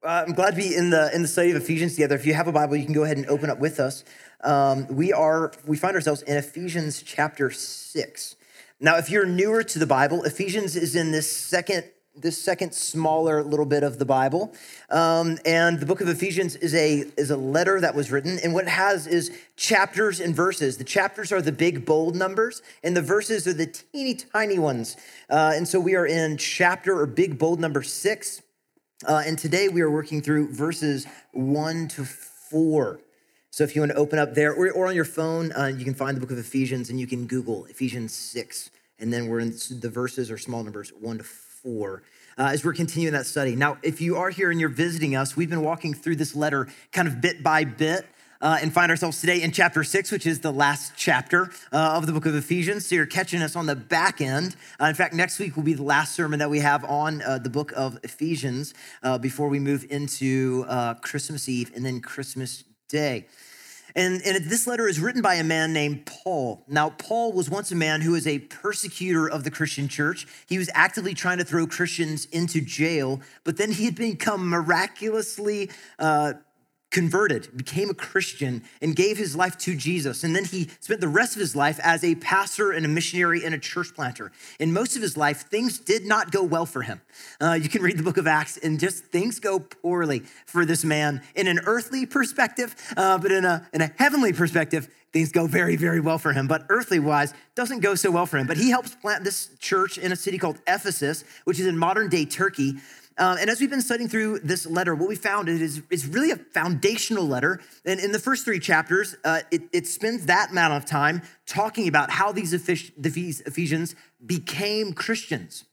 Uh, I'm glad to be in the in the study of Ephesians together. If you have a Bible, you can go ahead and open up with us. Um, we are we find ourselves in Ephesians chapter six. Now, if you're newer to the Bible, Ephesians is in this second this second smaller little bit of the Bible, um, and the book of Ephesians is a is a letter that was written, and what it has is chapters and verses. The chapters are the big bold numbers, and the verses are the teeny tiny ones. Uh, and so we are in chapter or big bold number six. Uh, and today we are working through verses one to four. So if you want to open up there or, or on your phone, uh, you can find the book of Ephesians and you can Google Ephesians 6. And then we're in the verses or small numbers one to four. Uh, as we're continuing that study. Now, if you are here and you're visiting us, we've been walking through this letter kind of bit by bit uh, and find ourselves today in chapter six, which is the last chapter uh, of the book of Ephesians. So you're catching us on the back end. Uh, in fact, next week will be the last sermon that we have on uh, the book of Ephesians uh, before we move into uh, Christmas Eve and then Christmas Day. And, and this letter is written by a man named Paul. Now, Paul was once a man who was a persecutor of the Christian church. He was actively trying to throw Christians into jail, but then he had become miraculously uh, converted, became a Christian, and gave his life to Jesus. And then he spent the rest of his life as a pastor and a missionary and a church planter. In most of his life, things did not go well for him. Uh, you can read the book of Acts, and just things go poorly for this man in an earthly perspective, uh, but in a, in a heavenly perspective, things go very, very well for him. But earthly wise, doesn't go so well for him. But he helps plant this church in a city called Ephesus, which is in modern day Turkey. Um, and as we've been studying through this letter, what we found is it's really a foundational letter. And in the first three chapters, uh, it, it, spends that amount of time talking about how these Ephesians became Christians.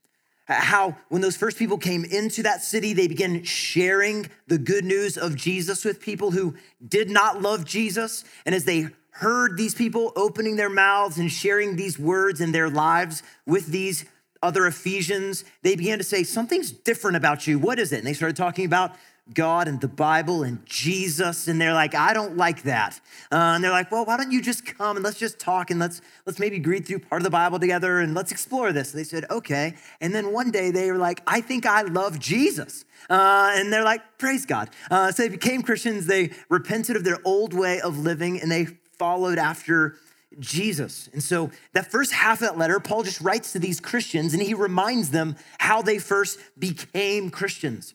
How, when those first people came into that city, they began sharing the good news of Jesus with people who did not love Jesus. And as they heard these people opening their mouths and sharing these words in their lives with these other Ephesians, they began to say, Something's different about you. What is it? And they started talking about God and the Bible and Jesus, and they're like, I don't like that. Uh, and they're like, well, why don't you just come and let's just talk and let's let's maybe read through part of the Bible together and let's explore this. And they said, okay. And then one day they were like, I think I love Jesus. Uh, and they're like, praise God. Uh, so they became Christians. They repented of their old way of living and they followed after Jesus. And so, that first half of that letter, Paul just writes to these Christians and he reminds them how they first became Christians,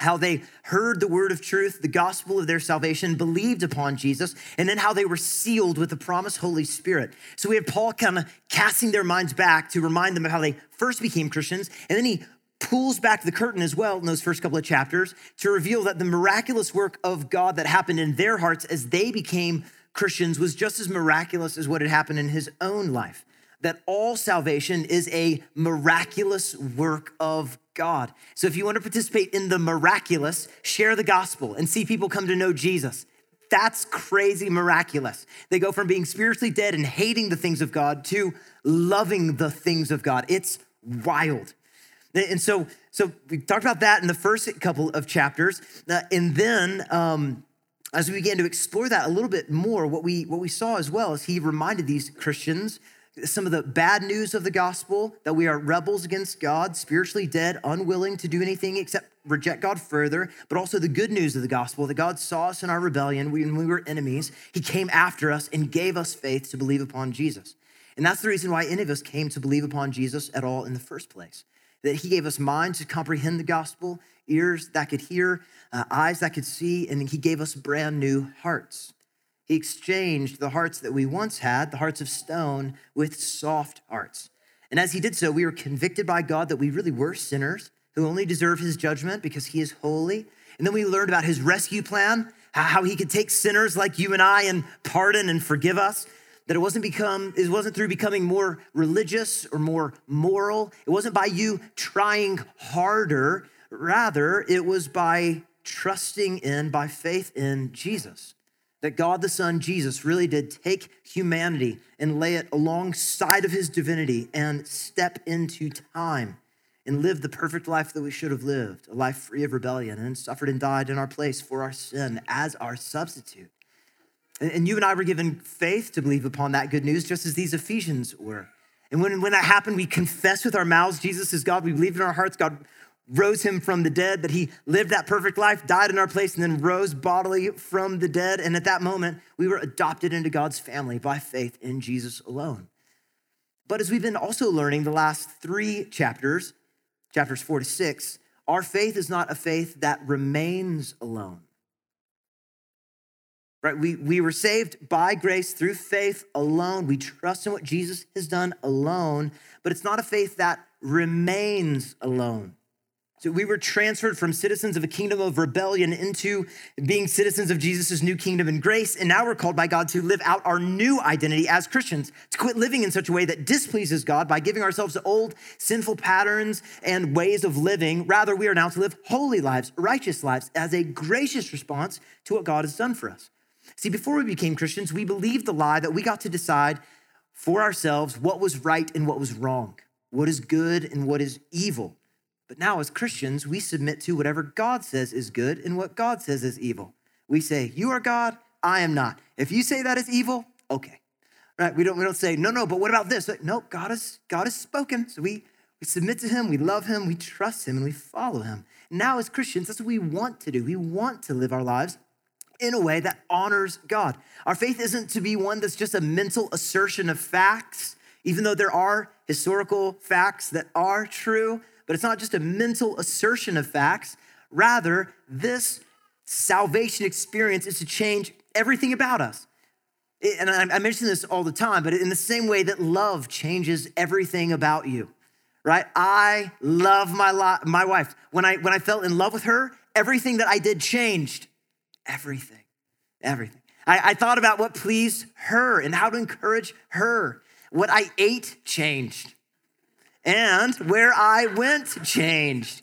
how they heard the word of truth, the gospel of their salvation, believed upon Jesus, and then how they were sealed with the promised Holy Spirit. So, we have Paul kind of casting their minds back to remind them of how they first became Christians, and then he pulls back the curtain as well in those first couple of chapters to reveal that the miraculous work of God that happened in their hearts as they became Christians was just as miraculous as what had happened in his own life. That all salvation is a miraculous work of God. So if you want to participate in the miraculous, share the gospel and see people come to know Jesus. That's crazy miraculous. They go from being spiritually dead and hating the things of God to loving the things of God. It's wild. And so, so we talked about that in the first couple of chapters. Uh, and then um, as we began to explore that a little bit more, what we, what we saw as well is he reminded these Christians some of the bad news of the gospel that we are rebels against God, spiritually dead, unwilling to do anything except reject God further, but also the good news of the gospel that God saw us in our rebellion when we were enemies. He came after us and gave us faith to believe upon Jesus. And that's the reason why any of us came to believe upon Jesus at all in the first place. That he gave us minds to comprehend the gospel, ears that could hear, uh, eyes that could see, and he gave us brand new hearts. He exchanged the hearts that we once had, the hearts of stone, with soft hearts. And as he did so, we were convicted by God that we really were sinners who only deserve his judgment because he is holy. And then we learned about his rescue plan, how he could take sinners like you and I and pardon and forgive us. That it wasn't become, it wasn't through becoming more religious or more moral. It wasn't by you trying harder. Rather, it was by trusting in, by faith in Jesus. That God the Son, Jesus, really did take humanity and lay it alongside of his divinity and step into time and live the perfect life that we should have lived, a life free of rebellion, and suffered and died in our place for our sin as our substitute. And you and I were given faith to believe upon that good news, just as these Ephesians were. And when, when that happened, we confess with our mouths Jesus is God. We believe in our hearts God rose him from the dead, that he lived that perfect life, died in our place, and then rose bodily from the dead. And at that moment, we were adopted into God's family by faith in Jesus alone. But as we've been also learning the last three chapters, chapters four to six, our faith is not a faith that remains alone. Right? We, we were saved by grace through faith alone. We trust in what Jesus has done alone, but it's not a faith that remains alone. So we were transferred from citizens of a kingdom of rebellion into being citizens of Jesus' new kingdom and grace. And now we're called by God to live out our new identity as Christians, to quit living in such a way that displeases God by giving ourselves to old sinful patterns and ways of living. Rather, we are now to live holy lives, righteous lives, as a gracious response to what God has done for us. See, before we became Christians, we believed the lie that we got to decide for ourselves what was right and what was wrong, what is good and what is evil. But now, as Christians, we submit to whatever God says is good and what God says is evil. We say, You are God, I am not. If you say that is evil, okay. Right? We don't, we don't say, No, no, but what about this? Like, no, God has, God has spoken. So we, we submit to Him, we love Him, we trust Him, and we follow Him. Now, as Christians, that's what we want to do. We want to live our lives in a way that honors God. Our faith isn't to be one that's just a mental assertion of facts, even though there are historical facts that are true but it's not just a mental assertion of facts. Rather, this salvation experience is to change everything about us. And I mention this all the time, but in the same way that love changes everything about you, right? I love my, lo- my wife. When I, when I fell in love with her, everything that I did changed. Everything, everything. I, I thought about what pleased her and how to encourage her. What I ate changed and where I went changed.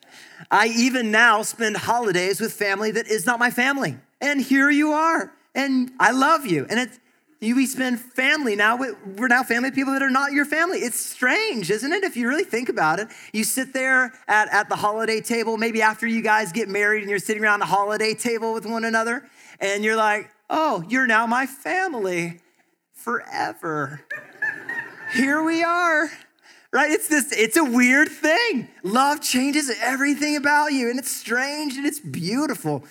I even now spend holidays with family that is not my family. And here you are. And I love you. And it's you we spend family now we're now family people that are not your family it's strange isn't it if you really think about it you sit there at, at the holiday table maybe after you guys get married and you're sitting around the holiday table with one another and you're like oh you're now my family forever here we are right? It's this, it's a weird thing. Love changes everything about you, and it's strange and it's beautiful.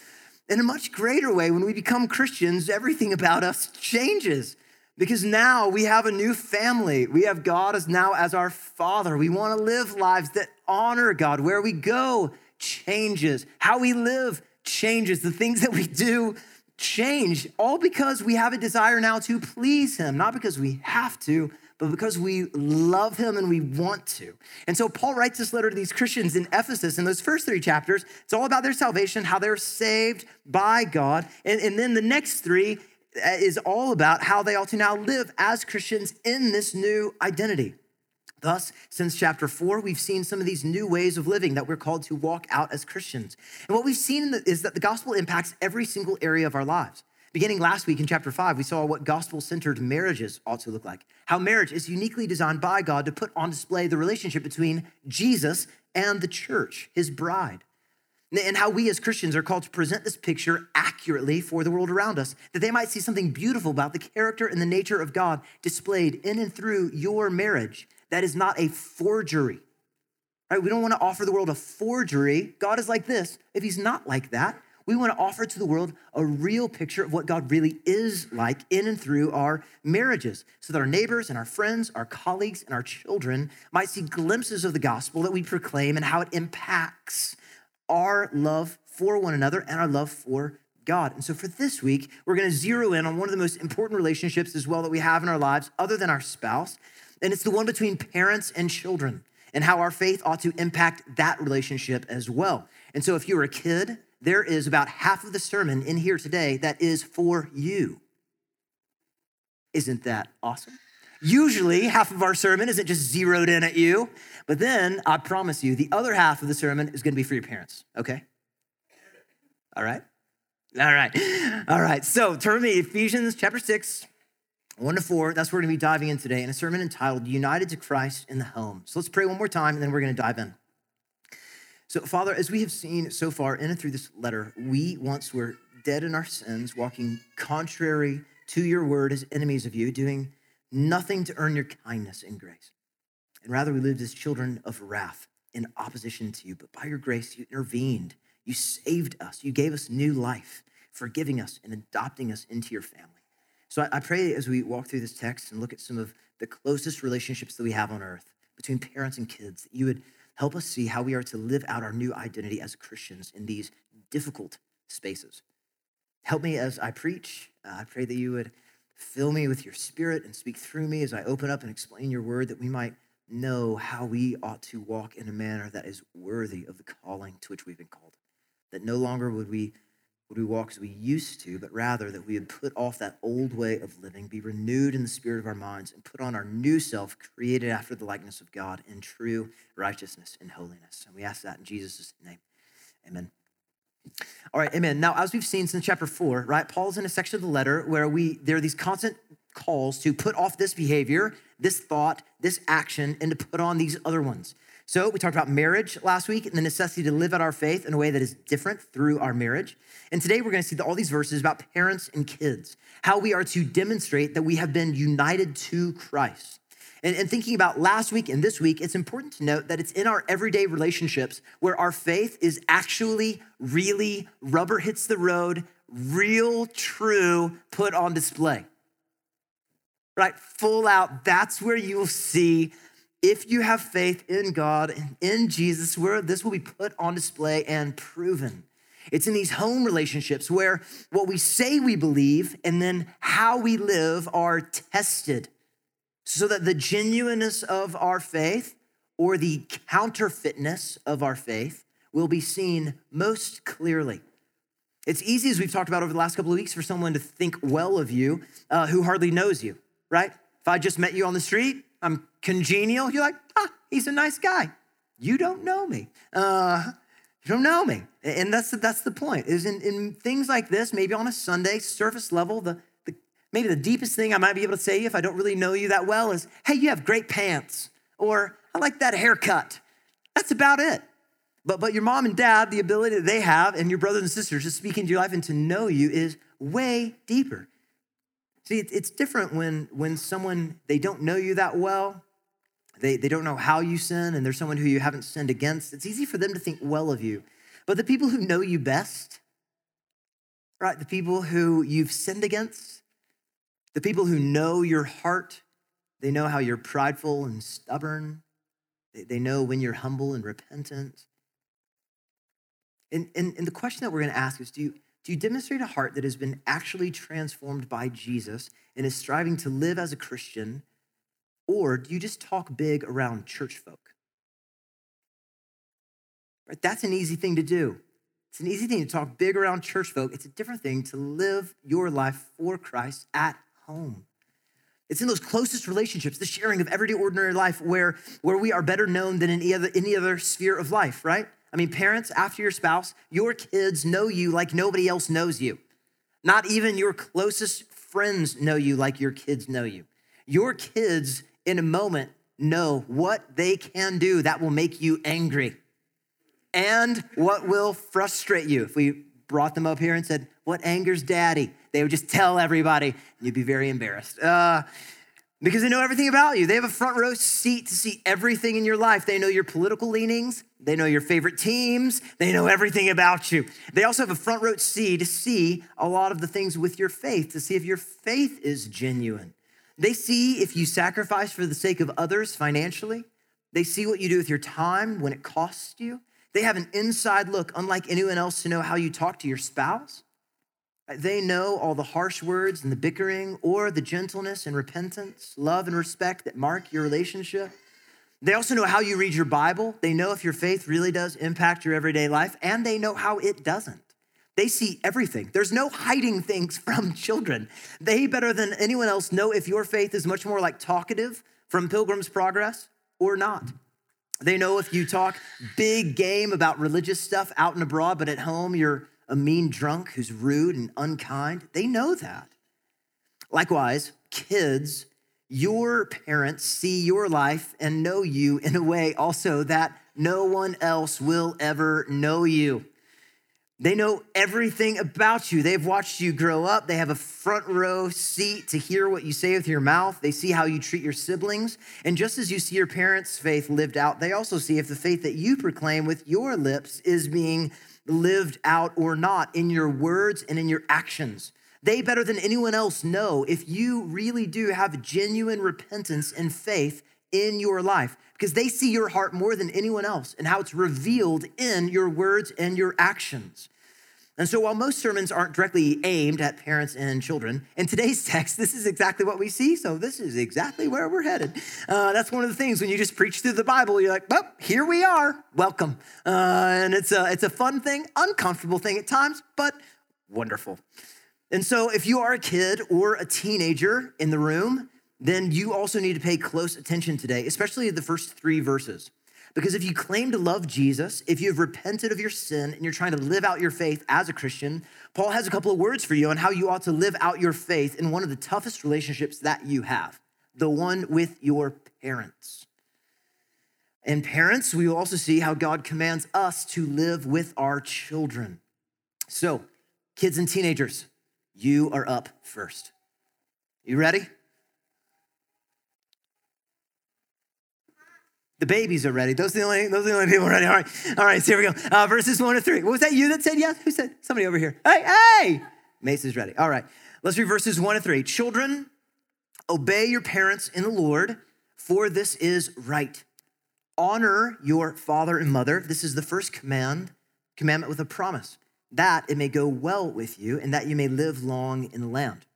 In a much greater way, when we become Christians, everything about us changes because now we have a new family. We have God as now as our Father. We want to live lives that honor God. Where we go changes. How we live changes. The things that we do change, all because we have a desire now to please Him, not because we have to, but because we love him and we want to. And so Paul writes this letter to these Christians in Ephesus in those first three chapters. It's all about their salvation, how they're saved by God. And, and then the next three uh, is all about how they ought to now live as Christians in this new identity. Thus, since chapter four, we've seen some of these new ways of living that we're called to walk out as Christians. And what we've seen is that the gospel impacts every single area of our lives. Beginning last week in chapter five, we saw what gospel centered marriages ought to look like, how marriage is uniquely designed by God to put on display the relationship between Jesus and the church, his bride. And how we as Christians are called to present this picture accurately for the world around us, that they might see something beautiful about the character and the nature of God displayed in and through your marriage that is not a forgery. Right? We don't want to offer the world a forgery. God is like this. If he's not like that, we want to offer to the world a real picture of what God really is like in and through our marriages so that our neighbors and our friends, our colleagues, and our children might see glimpses of the gospel that we proclaim and how it impacts our love for one another and our love for God. And so for this week, we're going to zero in on one of the most important relationships as well that we have in our lives, other than our spouse. And it's the one between parents and children and how our faith ought to impact that relationship as well. And so if you're a kid, there is about half of the sermon in here today that is for you. Isn't that awesome? Usually, half of our sermon isn't just zeroed in at you, but then I promise you, the other half of the sermon is going to be for your parents, okay? All right? All right. All right. So turn to Ephesians chapter 6, 1 to 4. That's where we're going to be diving in today in a sermon entitled United to Christ in the Home. So let's pray one more time and then we're going to dive in. So, Father, as we have seen so far in and through this letter, we once were dead in our sins, walking contrary to your word as enemies of you, doing nothing to earn your kindness and grace. And rather, we lived as children of wrath, in opposition to you, but by your grace, you intervened. You saved us. You gave us new life, forgiving us and adopting us into your family. So I, pray as we walk through this text and look at some of the closest relationships that we have on earth between parents and kids, that you would help us see how we are to live out our new identity as Christians in these difficult spaces. Help me as I preach. Uh, I pray that you would fill me with your spirit and speak through me as I open up and explain your word, that we might know how we ought to walk in a manner that is worthy of the calling to which we've been called. That no longer would we would we walk as we used to, but rather that we would put off that old way of living, be renewed in the spirit of our minds, and put on our new self, created after the likeness of God in true righteousness and holiness. And we ask that in Jesus' name. Amen. All right, amen. Now, as we've seen since chapter four, right, Paul's in a section of the letter where we there are these constant calls to put off this behavior, this thought, this action, and to put on these other ones. So, we talked about marriage last week and the necessity to live out our faith in a way that is different through our marriage. And today we're going to see all these verses about parents and kids, how we are to demonstrate that we have been united to Christ. And, and, thinking about last week and this week, it's important to note that it's in our everyday relationships where our faith is actually really rubber hits the road, real, true, put on display. Right? Full out. That's where you will see if you have faith in God and in Jesus, where this will be put on display and proven. It's in these home relationships where what we say we believe and then how we live are tested so that the genuineness of our faith or the counterfeitness of our faith will be seen most clearly. It's easy, as we've talked about over the last couple of weeks, for someone to think well of you uh, who hardly knows you, right? If I just met you on the street, I'm congenial, you're like, ah, he's a nice guy. You don't know me. Uh, you don't know me. And that's, that's the point, is in, in things like this, maybe on a Sunday, surface level, the, Maybe the deepest thing I might be able to say if I don't really know you that well is, hey, you have great pants, or I like that haircut. That's about it. But, but your mom and dad, the ability that they have, and your brothers and sisters to speak into your life and to know you is way deeper. See, it's different when, when someone, they don't know you that well, they, they don't know how you sin, and there's someone who you haven't sinned against. It's easy for them to think well of you. But the people who know you best, right, the people who you've sinned against, the people who know your heart, they know how you're prideful and stubborn. They they know when you're humble and repentant. And, and, and the question that we're going to ask is do you, do you demonstrate a heart that has been actually transformed by Jesus and is striving to live as a Christian? Or do you just talk big around church folk? Right? That's an easy thing to do. It's an easy thing to talk big around church folk. It's a different thing to live your life for Christ at home. It's in those closest relationships, the sharing of everyday ordinary life where, where we are better known than in any other, any other sphere of life, right? I mean, parents, after your spouse, your kids know you like nobody else knows you. Not even your closest friends know you like your kids know you. Your kids, in a moment, know what they can do that will make you angry and what will frustrate you. If we brought them up here and said, What angers daddy? They would just tell everybody, and you'd be very embarrassed. Uh, because they know everything about you. They have a front row seat to see everything in your life. They know your political leanings, they know your favorite teams, they know everything about you. They also have a front row seat to see a lot of the things with your faith, to see if your faith is genuine. They see if you sacrifice for the sake of others financially. They see what you do with your time when it costs you. They have an inside look, unlike anyone else, to know how you talk to your spouse. They know all the harsh words and the bickering or the gentleness and repentance, love and respect that mark your relationship. They also know how you read your Bible. They know if your faith really does impact your everyday life, and they know how it doesn't. They see everything. There's no hiding things from children. They, better than anyone else, know if your faith is much more like talkative from Pilgrim's Progress or not. They know if you talk big game about religious stuff out and abroad, but at home you're a mean drunk who's rude and unkind. They know that. Likewise, kids, your parents see your life and know you in a way also that no one else will ever know you. They know everything about you. They've watched you grow up. They have a front row seat to hear what you say with your mouth. They see how you treat your siblings. And just as you see your parents' faith lived out, they also see if the faith that you proclaim with your lips is being lived out or not in your words and in your actions. They, better than anyone else, know if you really do have genuine repentance and faith in your life because they see your heart more than anyone else and how it's revealed in your words and your actions. And so, while most sermons aren't directly aimed at parents and children, in today's text, this is exactly what we see. So, this is exactly where we're headed. Uh, that's one of the things when you just preach through the Bible, you're like, well, here we are. Welcome. Uh, and it's a, it's a fun thing, uncomfortable thing at times, but wonderful. And so, if you are a kid or a teenager in the room, then you also need to pay close attention today, especially the first three verses. Because if you claim to love Jesus, if you've repented of your sin and you're trying to live out your faith as a Christian, Paul has a couple of words for you on how you ought to live out your faith in one of the toughest relationships that you have the one with your parents. And parents, we will also see how God commands us to live with our children. So, kids and teenagers, you are up first. You ready? The babies are ready. Those are the only, those are the only people ready. All right. All right, so here we go. Uh, verses one to three. What was that you that said yes? Who said? Somebody over here. Hey, hey! Mace is ready. All right. Let's read verses one to three. Children, obey your parents in the Lord, for this is right. Honor your father and mother. This is the first command, commandment with a promise, that it may go well with you and that you may live long in the land.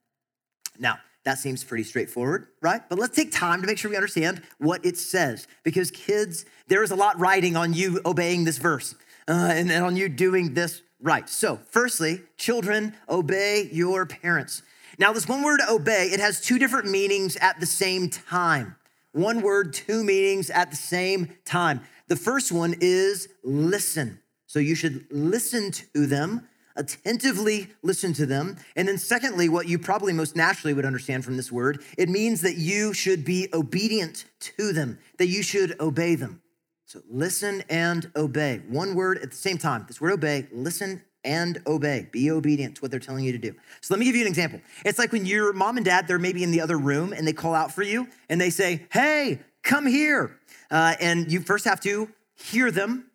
Now, that seems pretty straightforward, right? But let's take time to make sure we understand what it says. Because kids, there is a lot riding on you obeying this verse uh, and, and on you doing this right. So, firstly, children, obey your parents. Now, this one word obey, it has two different meanings at the same time. One word, two meanings at the same time. The first one is listen. So you should listen to them attentively listen to them. And then, secondly, what you probably most naturally would understand from this word, it means that you should be obedient to them, that you should obey them. So, listen and obey. One word at the same time. This word obey, listen and obey. Be obedient to what they're telling you to do. So, let me give you an example. It's like when your mom and dad, they're maybe in the other room and they call out for you and they say, Hey, come here. Uh, and you first have to hear them,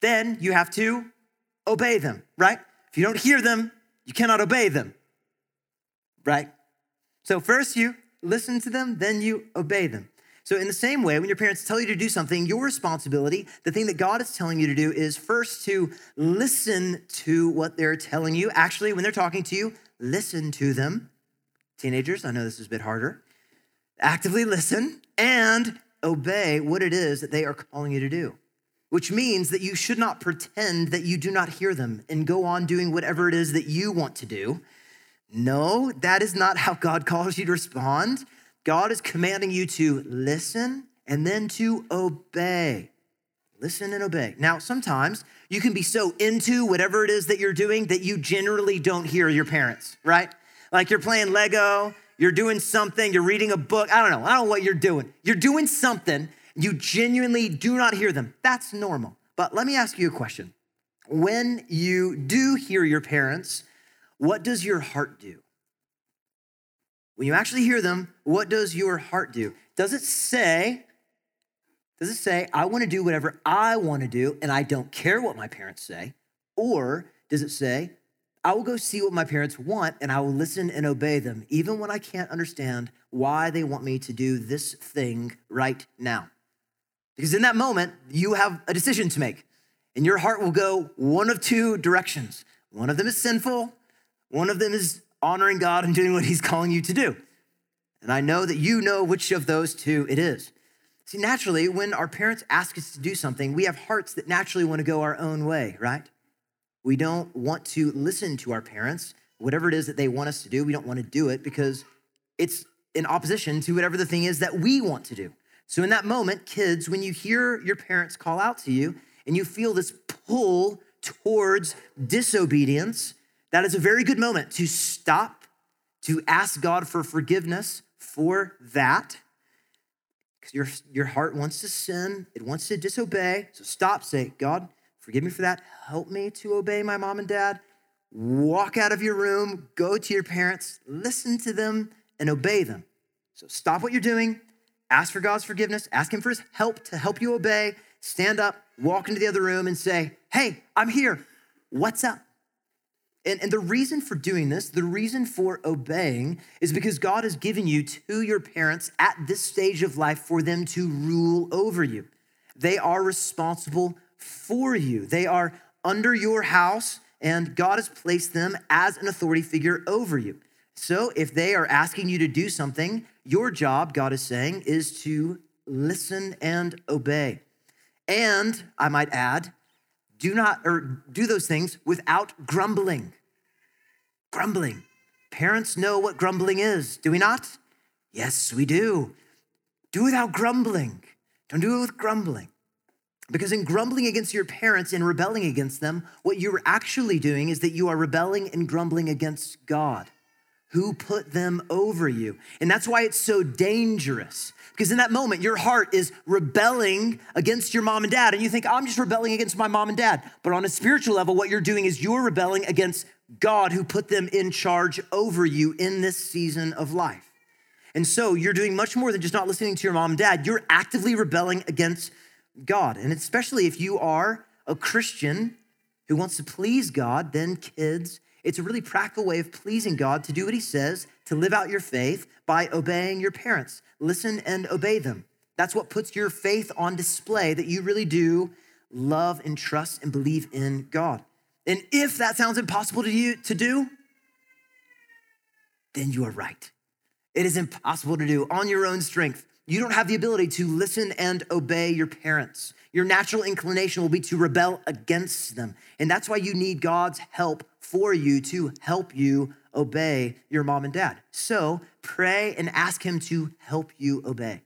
then you have to obey them, right? If you don't hear them, you cannot obey them, right? So first you listen to them, then you obey them. So, in the same way, when your parents tell you to do something, your responsibility, the thing that God is telling you to do, is first to listen to what they're telling you. Actually, when they're talking to you, listen to them. Teenagers, I know this is a bit harder. Actively listen and obey what it is that they are calling you to do which means that you should not pretend that you do not hear them and go on doing whatever it is that you want to do. No, that is not how God calls you to respond. God is commanding you to listen and then to obey. Listen and obey. Now, sometimes you can be so into whatever it is that you're doing that you generally don't hear your parents, right? Like you're playing Lego, you're doing something, you're reading a book. I don't know. I don't know what you're doing. You're doing something you genuinely do not hear them. That's normal. But let me ask you a question. When you do hear your parents, what does your heart do? When you actually hear them, what does your heart do? Does it say, does it say, I want to do whatever I want to do and I don't care what my parents say? Or does it say, I will go see what my parents want and I will listen and obey them, even when I can't understand why they want me to do this thing right now? Because in that moment, you have a decision to make, and your heart will go one of two directions. One of them is sinful, one of them is honoring God and doing what He's calling you to do. And I know that you know which of those two it is. See, naturally, when our parents ask us to do something, we have hearts that naturally want to go our own way, right? We don't want to listen to our parents, whatever it is that they want us to do, we don't want to do it because it's in opposition to whatever the thing is that we want to do. So, in that moment, kids, when you hear your parents call out to you and you feel this pull towards disobedience, that is a very good moment to stop, to ask God for forgiveness for that. Because your, your heart wants to sin, it wants to disobey. So, stop, say, God, forgive me for that. Help me to obey my mom and dad. Walk out of your room, go to your parents, listen to them, and obey them. So stop what you're doing, ask for God's forgiveness, ask Him for His help to help you obey. Stand up, walk into the other room, and say, Hey, I'm here. What's up? And, and the reason for doing this, the reason for obeying, is because God has given you to your parents at this stage of life for them to rule over you. They are responsible for you, they are under your house, and God has placed them as an authority figure over you. So if they are asking you to do something, your job, God is saying, is to listen and obey. And I might add, do not or do those things without grumbling. Grumbling. Parents know what grumbling is, do we not? Yes, we do. Do without grumbling. Don't do it with grumbling. Because in grumbling against your parents and rebelling against them, what you're actually doing is that you are rebelling and grumbling against God who put them over you. And that's why it's so dangerous. Because in that moment, your heart is rebelling against your mom and dad. And you think, I'm just rebelling against my mom and dad. But on a spiritual level, what you're doing is you're rebelling against God who put them in charge over you in this season of life. And so you're doing much more than just not listening to your mom and dad. You're actively rebelling against God. And especially if you are a Christian who wants to please God, then kids, it's a really practical way of pleasing God to do what He says, to live out your faith by obeying your parents. Listen and obey them. That's what puts your faith on display that you really do love and trust and believe in God. And if that sounds impossible to you to do, then you are right. It is impossible to do on your own strength. You don't have the ability to listen and obey your parents. Your natural inclination will be to rebel against them. And that's why you need God's help for you to help you obey your mom and dad. So pray and ask Him to help you obey.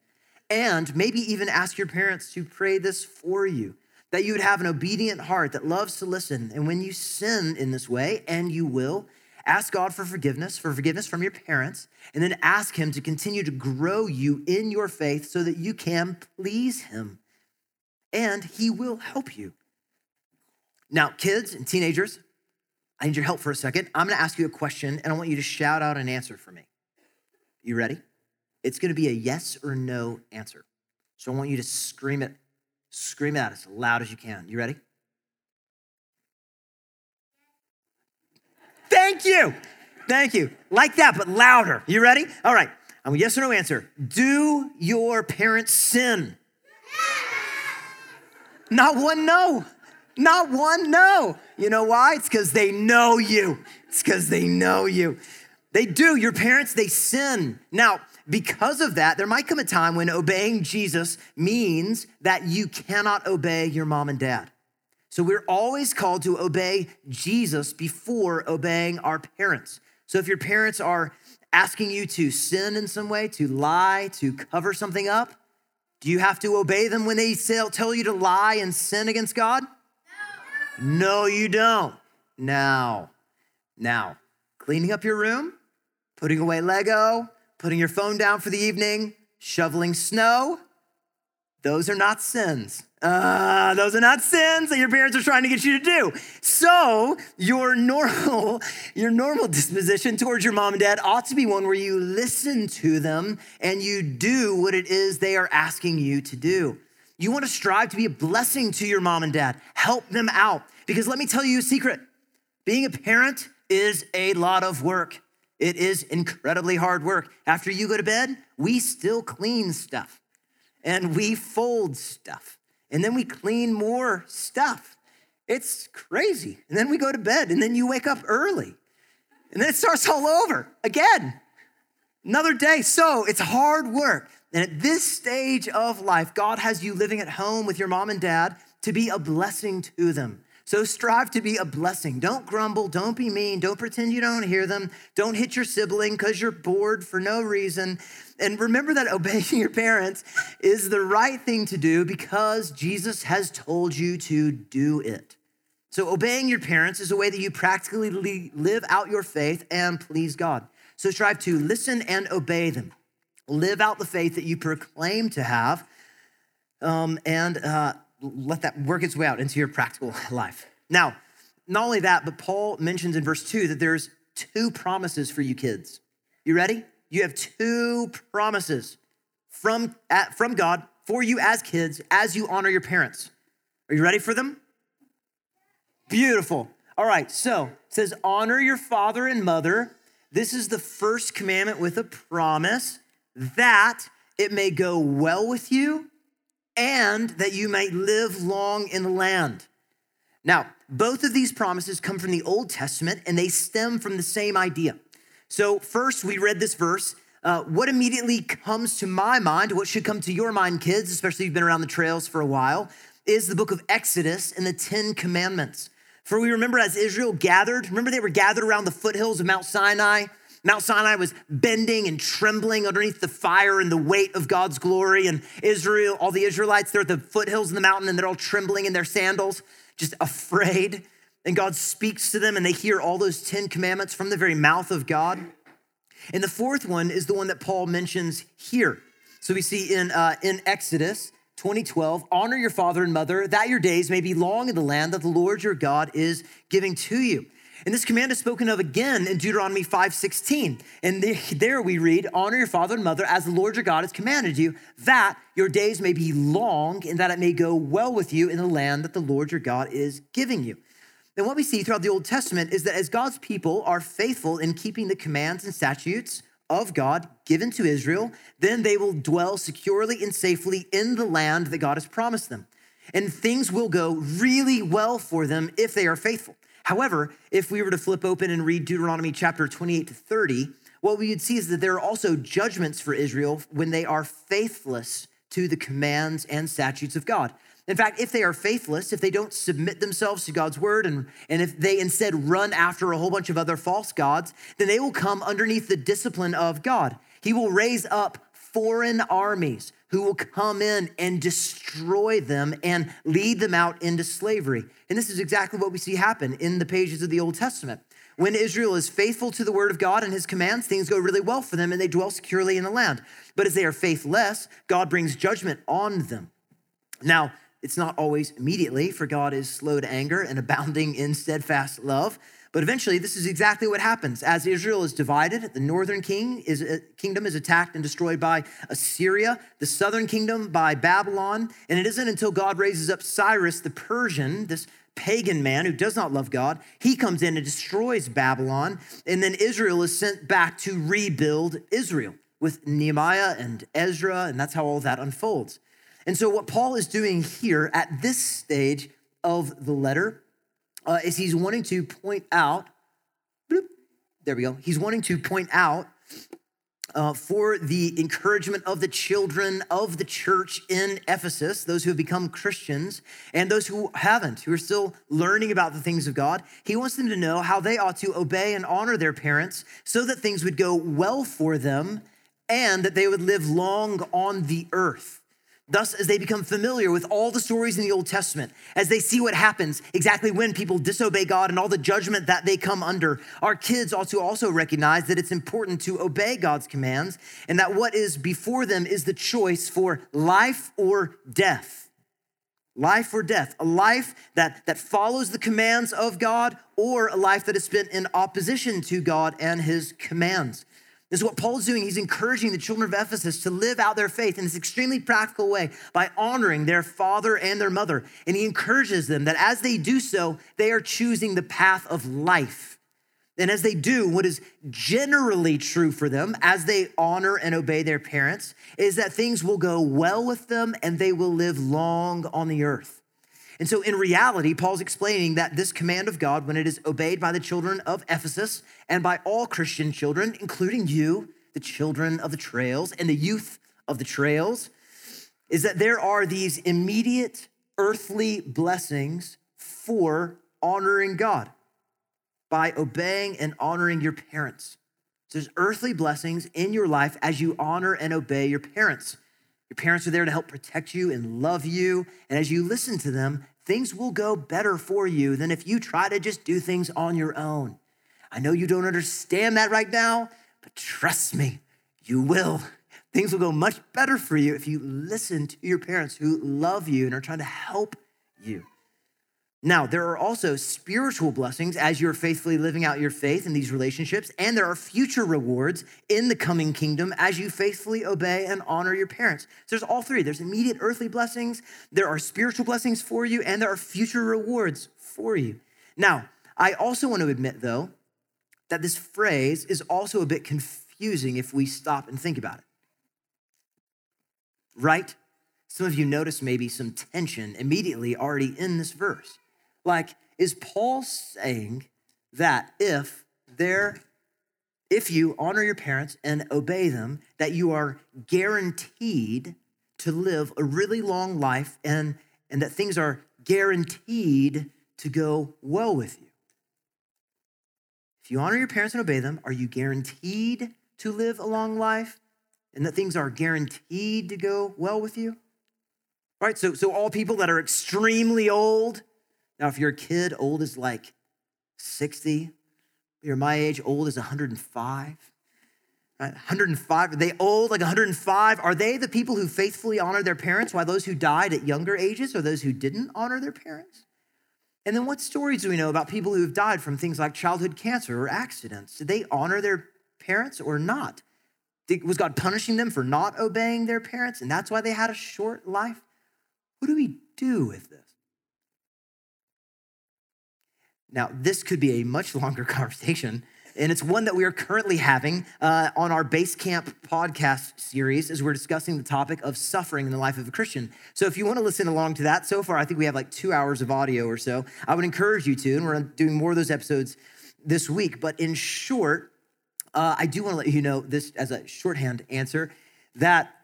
And maybe even ask your parents to pray this for you that you would have an obedient heart that loves to listen. And when you sin in this way, and you will, ask God for forgiveness, for forgiveness from your parents, and then ask Him to continue to grow you in your faith so that you can please Him. And He will help you. Now, kids and teenagers, I need your help for a second. I'm gonna ask you a question, and I want you to shout out an answer for me. You ready? It's gonna be a yes or no answer. So I want you to scream it Scream it out as loud as you can. You ready? Thank you. Thank you. Like that, but louder. You ready? All right. I'm a yes or no answer. Do your parents sin? Not one no. Not one no. You know why? It's because they know you. It's because they know you. They do. Your parents, they sin. Now, because of that, there might come a time when obeying Jesus means that you cannot obey your mom and dad. So we're always called to obey Jesus before obeying our parents. So if your parents are asking you to sin in some way, to lie, to cover something up, do you have to obey them when they tell you to lie and sin against God? No, no you don't. Now, now, cleaning up your room, putting away Lego, putting your phone down for the evening, shoveling snow, those are not sins. Uh, those are not sins that your parents are trying to get you to do. So your normal, your normal disposition towards your mom and dad ought to be one where you listen to them and you do what it is they are asking you to do. You want to strive to be a blessing to your mom and dad. Help them out. Because let me tell you a secret. Being a parent is a lot of work. It is incredibly hard work. After you go to bed, we still clean stuff and we fold stuff and then we clean more stuff. It's crazy. And then we go to bed and then you wake up early and then it starts all over again. Another day. So it's hard work. And at this stage of life, God has you living at home with your mom and dad to be a blessing to them. So strive to be a blessing. Don't grumble. Don't be mean. Don't pretend you don't hear them. Don't hit your sibling because you're bored for no reason. And remember that obeying your parents is the right thing to do because Jesus has told you to do it. So obeying your parents is a way that you practically live out your faith and please God. So strive to listen and obey them. Live out the faith that you proclaim to have. Um, and uh, let that work its way out into your practical life. Now, not only that, but Paul mentions in verse two that there's two promises for you kids. You ready? You have two promises from, at, from God for you as kids as you honor your parents. Are you ready for them? Beautiful. All right, so it says, honor your father and mother. This is the first commandment with a promise that it may go well with you and that you might live long in the land. Now, both of these promises come from the Old Testament and they stem from the same idea. So, first, we read this verse. Uh, what immediately comes to my mind, what should come to your mind, kids, especially if you've been around the trails for a while, is the book of Exodus and the Ten Commandments. For we remember as Israel gathered, remember they were gathered around the foothills of Mount Sinai. Mount Sinai was bending and trembling underneath the fire and the weight of God's glory. And Israel, all the Israelites, they're at the foothills of the mountain and they're all trembling in their sandals, just afraid. And God speaks to them and they hear all those 10 commandments from the very mouth of God. And the fourth one is the one that Paul mentions here. So we see in, uh, in Exodus 2012, honor your father and mother, that your days may be long in the land that the Lord your God is giving to you. And this command is spoken of again in Deuteronomy 5:16. And there we read, honor your father and mother as the Lord your God has commanded you, that your days may be long and that it may go well with you in the land that the Lord your God is giving you. And what we see throughout the Old Testament is that as God's people are faithful in keeping the commands and statutes of God given to Israel, then they will dwell securely and safely in the land that God has promised them. And things will go really well for them if they are faithful. However, if we were to flip open and read Deuteronomy chapter 28 to 30, what we would see is that there are also judgments for Israel when they are faithless to the commands and statutes of God. In fact, if they are faithless, if they don't submit themselves to God's word, and, and if they instead run after a whole bunch of other false gods, then they will come underneath the discipline of God. He will raise up foreign armies who will come in and destroy them and lead them out into slavery. And this is exactly what we see happen in the pages of the Old Testament. When Israel is faithful to the word of God and his commands, things go really well for them and they dwell securely in the land. But as they are faithless, God brings judgment on them. Now, it's not always immediately, for God is slow to anger and abounding in steadfast love. But eventually, this is exactly what happens. As Israel is divided, the northern king is, uh, kingdom is attacked and destroyed by Assyria, the southern kingdom by Babylon. And it isn't until God raises up Cyrus the Persian, this pagan man who does not love God, he comes in and destroys Babylon. And then Israel is sent back to rebuild Israel with Nehemiah and Ezra. And that's how all that unfolds. And so, what Paul is doing here at this stage of the letter uh, is he's wanting to point out, bloop, there we go, he's wanting to point out uh, for the encouragement of the children of the church in Ephesus, those who have become Christians, and those who haven't, who are still learning about the things of God. He wants them to know how they ought to obey and honor their parents so that things would go well for them and that they would live long on the earth. Thus, as they become familiar with all the stories in the Old Testament, as they see what happens exactly when people disobey God and all the judgment that they come under, our kids ought to also recognize that it's important to obey God's commands and that what is before them is the choice for life or death. Life or death, a life that, that follows the commands of God or a life that is spent in opposition to God and his commands. This is what Paul's doing. He's encouraging the children of Ephesus to live out their faith in this extremely practical way by honoring their father and their mother. And he encourages them that as they do so, they are choosing the path of life. And as they do, what is generally true for them as they honor and obey their parents is that things will go well with them and they will live long on the earth. And so, in reality, Paul's explaining that this command of God, when it is obeyed by the children of Ephesus and by all Christian children, including you, the children of the trails and the youth of the trails, is that there are these immediate earthly blessings for honoring God by obeying and honoring your parents. So there's earthly blessings in your life as you honor and obey your parents. Your parents are there to help protect you and love you. And as you listen to them, things will go better for you than if you try to just do things on your own. I know you don't understand that right now, but trust me, you will. things will go much better for you if you listen to your parents who love you and are trying to help you. Now, there are also spiritual blessings as you're faithfully living out your faith in these relationships, and there are future rewards in the coming kingdom as you faithfully obey and honor your parents. So there's all three there's immediate earthly blessings, there are spiritual blessings for you, and there are future rewards for you. Now, I also want to admit, though, that this phrase is also a bit confusing if we stop and think about it. Right? Some of you notice maybe some tension immediately already in this verse. Like, is Paul saying that if there, if you honor your parents and obey them, that you are guaranteed to live a really long life and, and that things are guaranteed to go well with you? If you honor your parents and obey them, are you guaranteed to live a long life and that things are guaranteed to go well with you? Right? So, so all people that are extremely old, now, if you're a kid, old is like 60. You're my age, old is 105. Right? 105, are they old, like 105? Are they the people who faithfully honor their parents, while those who died at younger ages are those who didn't honor their parents? And then what stories do we know about people who have died from things like childhood cancer or accidents? Did they honor their parents or not? Was God punishing them for not obeying their parents, and that's why they had a short life? What do we do with this? Now, this could be a much longer conversation, and it's one that we are currently having uh, on our Base Camp podcast series as we're discussing the topic of suffering in the life of a Christian. So, if you want to listen along to that, so far I think we have like two hours of audio or so. I would encourage you to, and we're doing more of those episodes this week. But in short, uh, I do want to let you know this as a shorthand answer that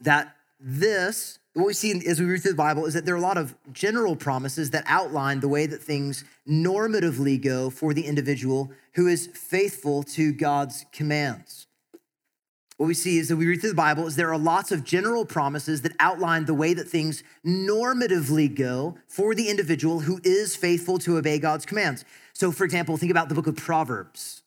that this what we see as we read through the Bible is that there are a lot of general promises that outline the way that things normatively go for the individual who is faithful to God's commands. What we see is that we read through the Bible is there are lots of general promises that outline the way that things normatively go for the individual who is faithful to obey God's commands. So, for example, think about the book of Proverbs.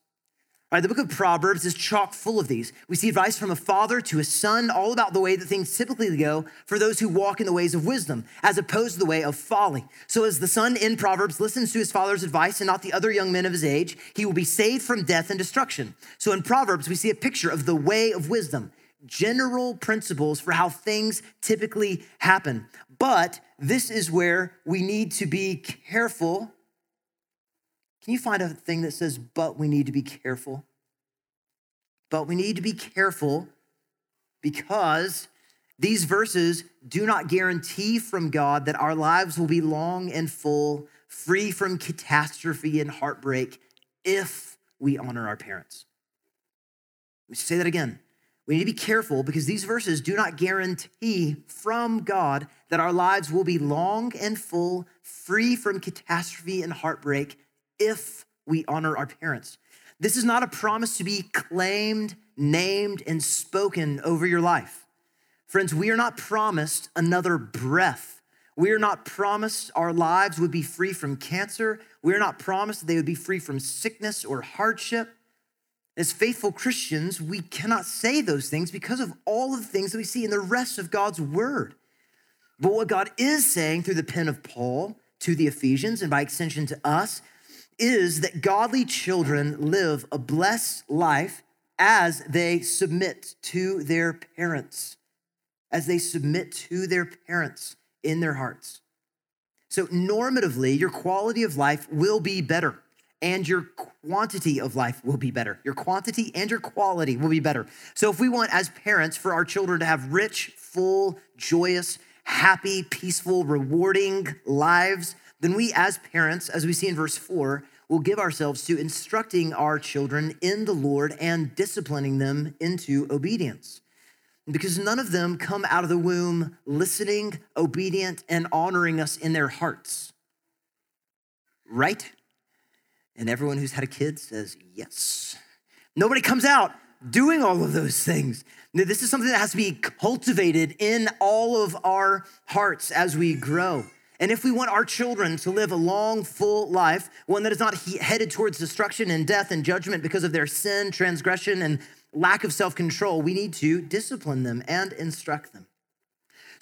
Right, the book of Proverbs is chock full of these. We see advice from a father to a son, all about the way that things typically go for those who walk in the ways of wisdom, as opposed to the way of folly. So, as the son in Proverbs listens to his father's advice and not the other young men of his age, he will be saved from death and destruction. So, in Proverbs, we see a picture of the way of wisdom, general principles for how things typically happen. But this is where we need to be careful can you find a thing that says, but we need to be careful? But we need to be careful because these verses do not guarantee from God that our lives will be long and full, free from catastrophe and heartbreak if we honor our parents. Let me say that again. We need to be careful because these verses do not guarantee from God that our lives will be long and full, free from catastrophe and heartbreak if we honor our parents. This is not a promise to be claimed, named, and spoken over your life. Friends, we are not promised another breath. We are not promised our lives would be free from cancer. We are not promised they would be free from sickness or hardship. As faithful Christians, we cannot say those things because of all of the things that we see in the rest of God's word. But what God is saying through the pen of Paul to the Ephesians and by extension to us is that godly children live a blessed life as they submit to their parents, as they submit to their parents in their hearts. So, normatively, your quality of life will be better and your quantity of life will be better. Your quantity and your quality will be better. So, if we want as parents for our children to have rich, full, joyous, happy, peaceful, rewarding lives, then we as parents, as we see in verse 4, will give ourselves to instructing our children in the Lord and disciplining them into obedience. Because none of them come out of the womb listening, obedient, and honoring us in their hearts. Right? And everyone who's had a kid says yes. Nobody comes out doing all of those things. This is something that has to be cultivated in all of our hearts as we grow. And if we want our children to live a long, full life, one that is not headed towards destruction and death and judgment because of their sin, transgression, and lack of self control, we need to discipline them and instruct them.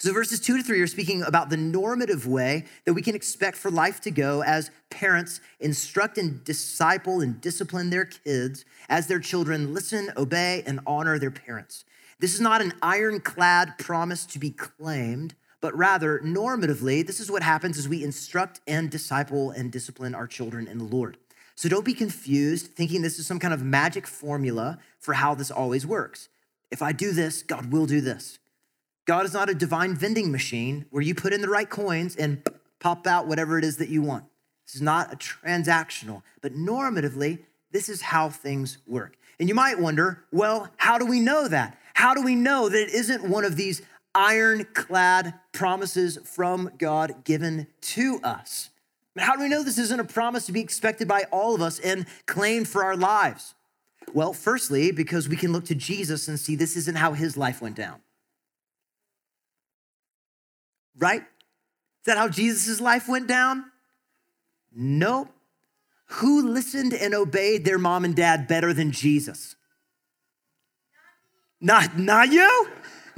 So, verses two to three are speaking about the normative way that we can expect for life to go as parents instruct and disciple and discipline their kids as their children listen, obey, and honor their parents. This is not an ironclad promise to be claimed, but rather, normatively, this is what happens as we instruct and disciple and discipline our children in the Lord. So don't be confused thinking this is some kind of magic formula for how this always works. If I do this, God will do this. God is not a divine vending machine where you put in the right coins and pop out whatever it is that you want. This is not a transactional, but normatively, this is how things work. And you might wonder, well, how do we know that? How do we know that it isn't one of these ironclad promises from God given to us? How do we know this isn't a promise to be expected by all of us and claimed for our lives? Well, firstly, because we can look to Jesus and see this isn't how his life went down right? Is that how Jesus' life went down? Nope. Who listened and obeyed their mom and dad better than Jesus? Not, not you,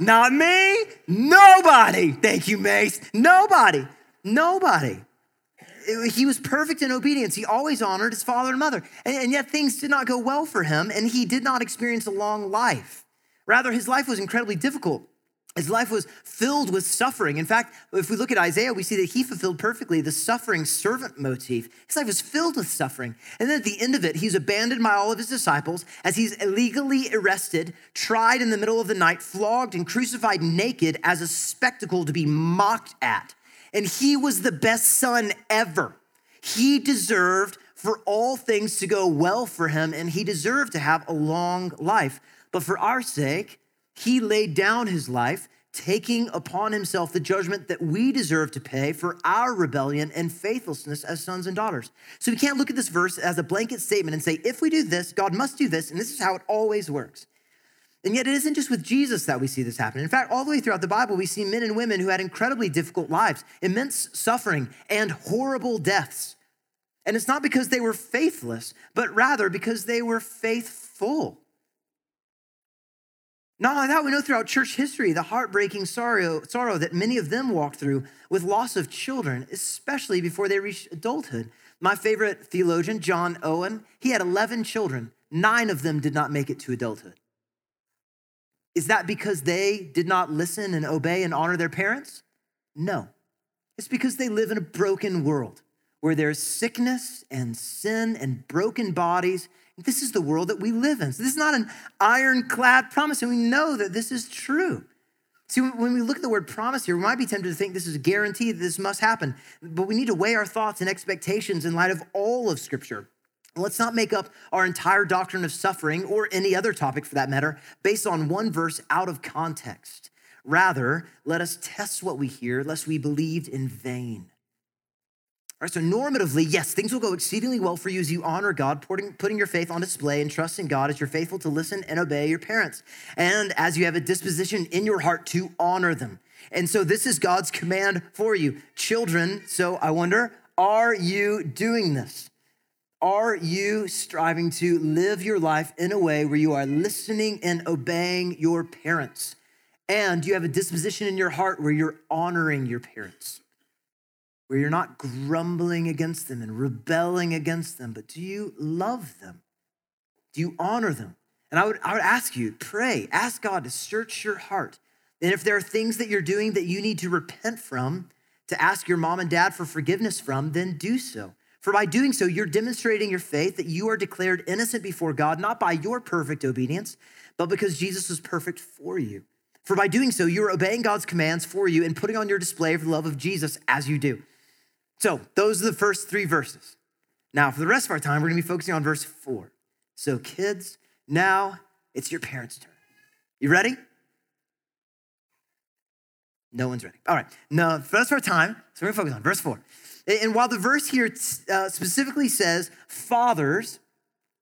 not me, nobody. Thank you, Mace. Nobody, nobody. He was perfect in obedience. He always honored his father and mother. And, and yet things did not go well for him, and he did not experience a long life. Rather, his life was incredibly difficult. His life was filled with suffering. In fact, if we look at Isaiah, we see that he fulfilled perfectly the suffering servant motif. His life was filled with suffering. And then at the end of it, he's abandoned by all of his disciples as he's illegally arrested, tried in the middle of the night, flogged, and crucified naked as a spectacle to be mocked at. And he was the best son ever. He deserved for all things to go well for him, and he deserved to have a long life. But for our sake, he laid down his life, taking upon himself the judgment that we deserve to pay for our rebellion and faithlessness as sons and daughters. So we can't look at this verse as a blanket statement and say, if we do this, God must do this, and this is how it always works. And yet, it isn't just with Jesus that we see this happen. In fact, all the way throughout the Bible, we see men and women who had incredibly difficult lives, immense suffering, and horrible deaths. And it's not because they were faithless, but rather because they were faithful. Not only that, we know throughout church history the heartbreaking sorrow, sorrow that many of them walked through with loss of children, especially before they reached adulthood. My favorite theologian, John Owen, he had 11 children. Nine of them did not make it to adulthood. Is that because they did not listen and obey and honor their parents? No. It's because they live in a broken world where there's sickness and sin and broken bodies this is the world that we live in. So this is not an ironclad promise, and we know that this is true. See, when we look at the word promise here, we might be tempted to think this is a guarantee that this must happen, but we need to weigh our thoughts and expectations in light of all of Scripture. Let's not make up our entire doctrine of suffering or any other topic for that matter based on one verse out of context. Rather, let us test what we hear, lest we believed in vain. So normatively, yes, things will go exceedingly well for you as you honor God, putting, putting your faith on display and trusting God as you're faithful to listen and obey your parents, and as you have a disposition in your heart to honor them. And so this is God's command for you. Children, so I wonder, are you doing this? Are you striving to live your life in a way where you are listening and obeying your parents? And you have a disposition in your heart where you're honoring your parents? Where you're not grumbling against them and rebelling against them, but do you love them? Do you honor them? And I would, I would ask you, pray, ask God to search your heart. And if there are things that you're doing that you need to repent from, to ask your mom and dad for forgiveness from, then do so. For by doing so, you're demonstrating your faith that you are declared innocent before God, not by your perfect obedience, but because Jesus was perfect for you. For by doing so, you're obeying God's commands for you and putting on your display of the love of Jesus as you do. So, those are the first three verses. Now, for the rest of our time, we're gonna be focusing on verse four. So, kids, now it's your parents' turn. You ready? No one's ready. All right. Now, for the rest of our time, so we're gonna focus on verse four. And while the verse here uh, specifically says fathers,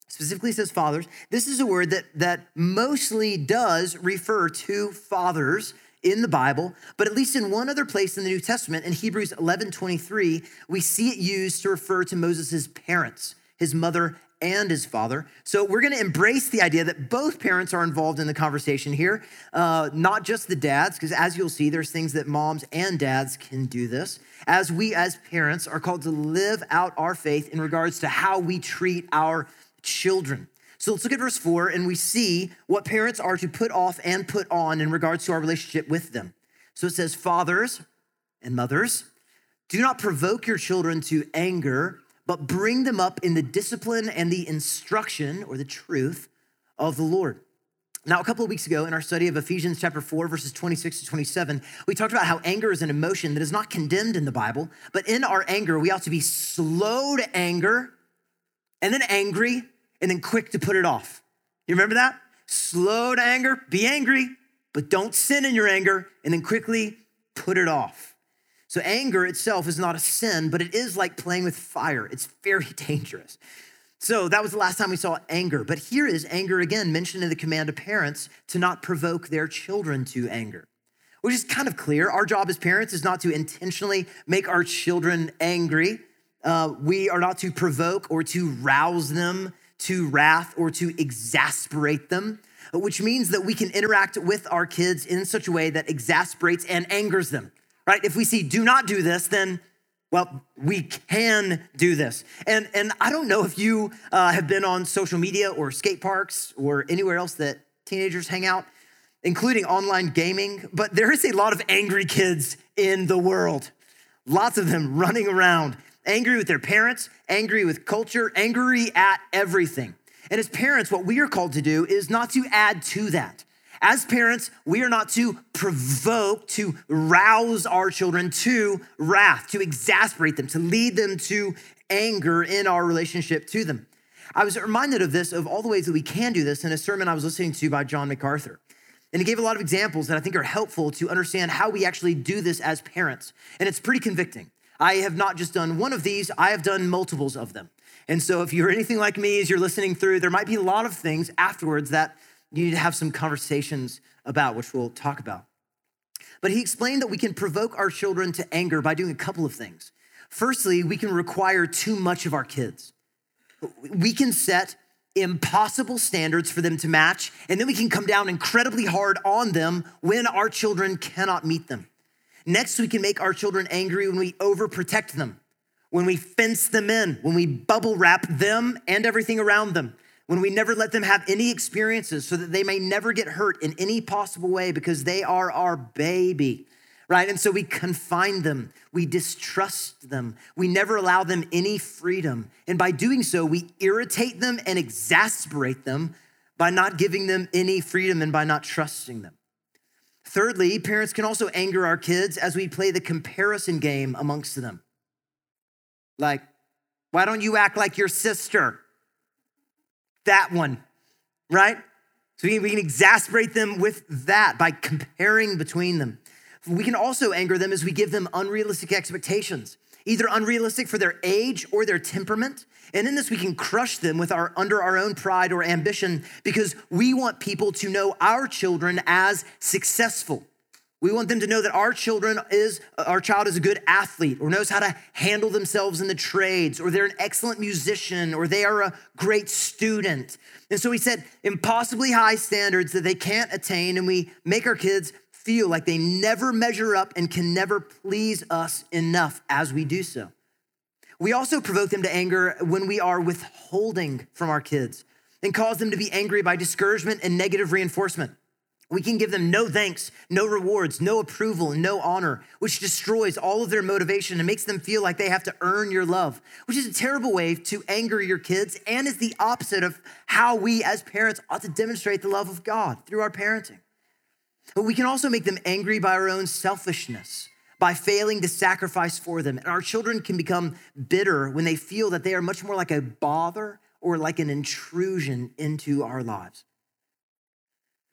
specifically says fathers, this is a word that, that mostly does refer to fathers in the Bible, but at least in one other place in the New Testament, in Hebrews 11 23, we see it used to refer to Moses' parents, his mother and his father. So we're going to embrace the idea that both parents are involved in the conversation here, uh, not just the dads, because as you'll see, there's things that moms and dads can do this. As we, as parents, are called to live out our faith in regards to how we treat our children. So let's look at verse four and we see what parents are to put off and put on in regards to our relationship with them. So it says, Fathers and mothers, do not provoke your children to anger but bring them up in the discipline and the instruction or the truth of the Lord. Now, a couple of weeks ago in our study of Ephesians chapter 4, verses 26 to 27, we talked about how anger is an emotion that is not condemned in the Bible, but in our anger, we ought to be slow to anger and then angry and then quick to put it off. You remember that? Slow to anger, be angry, but don't sin in your anger and then quickly put it off. So, anger itself is not a sin, but it is like playing with fire. It's very dangerous. So, that was the last time we saw anger. But here is anger again mentioned in the command of parents to not provoke their children to anger, which is kind of clear. Our job as parents is not to intentionally make our children angry. Uh, we are not to provoke or to rouse them to wrath or to exasperate them, which means that we can interact with our kids in such a way that exasperates and angers them right? If we see do not do this, then well, we can do this. And, and I don't know if you uh, have been on social media or skate parks or anywhere else that teenagers hang out, including online gaming, but there is a lot of angry kids in the world. Lots of them running around, angry with their parents, angry with culture, angry at everything. And as parents, what we are called to do is not to add to that. As parents, we are not to provoke, to rouse our children to wrath, to exasperate them, to lead them to anger in our relationship to them. I was reminded of this, of all the ways that we can do this in a sermon I was listening to by John MacArthur. And he gave a lot of examples that I think are helpful to understand how we actually do this as parents. And it's pretty convicting. I have not just done one of these, I have done multiples of them. And so if you're anything like me as you're listening through, there might be a lot of things afterwards that you need to have some conversations about, which we'll talk about. But he explained that we can provoke our children to anger by doing a couple of things. Firstly, we can require too much of our kids. We can set impossible standards for them to match, and then we can come down incredibly hard on them when our children cannot meet them. Next, we can make our children angry when we overprotect them, when we fence them in, when we bubble wrap them and everything around them when we never let them have any experiences so that they may never get hurt in any possible way because they are our baby, right? And so we confine them, we distrust them, we never allow them any freedom. And by doing so, we irritate them and exasperate them by not giving them any freedom and by not trusting them. Thirdly, parents can also anger our kids as we play the comparison game amongst them. Like, why don't you act like your sister? that one, right? So we can, we can exasperate them with that by comparing between them. We can also anger them as we give them unrealistic expectations, either unrealistic for their age or their temperament. And in this, we can crush them with our under our own pride or ambition because we want people to know our children as successful. We want them to know that our children is our child is a good athlete or knows how to handle themselves in the trades or they're an excellent musician or they are a great student. And so we set impossibly high standards that they can't attain and we make our kids feel like they never measure up and can never please us enough as we do so. We also provoke them to anger when we are withholding from our kids and cause them to be angry by discouragement and negative reinforcement. We can give them no thanks, no rewards, no approval, no honor, which destroys all of their motivation and makes them feel like they have to earn your love, which is a terrible way to anger your kids and is the opposite of how we as parents ought to demonstrate the love of God through our parenting. But we can also make them angry by our own selfishness, by failing to sacrifice for them. And our children can become bitter when they feel that they are much more like a bother or like an intrusion into our lives.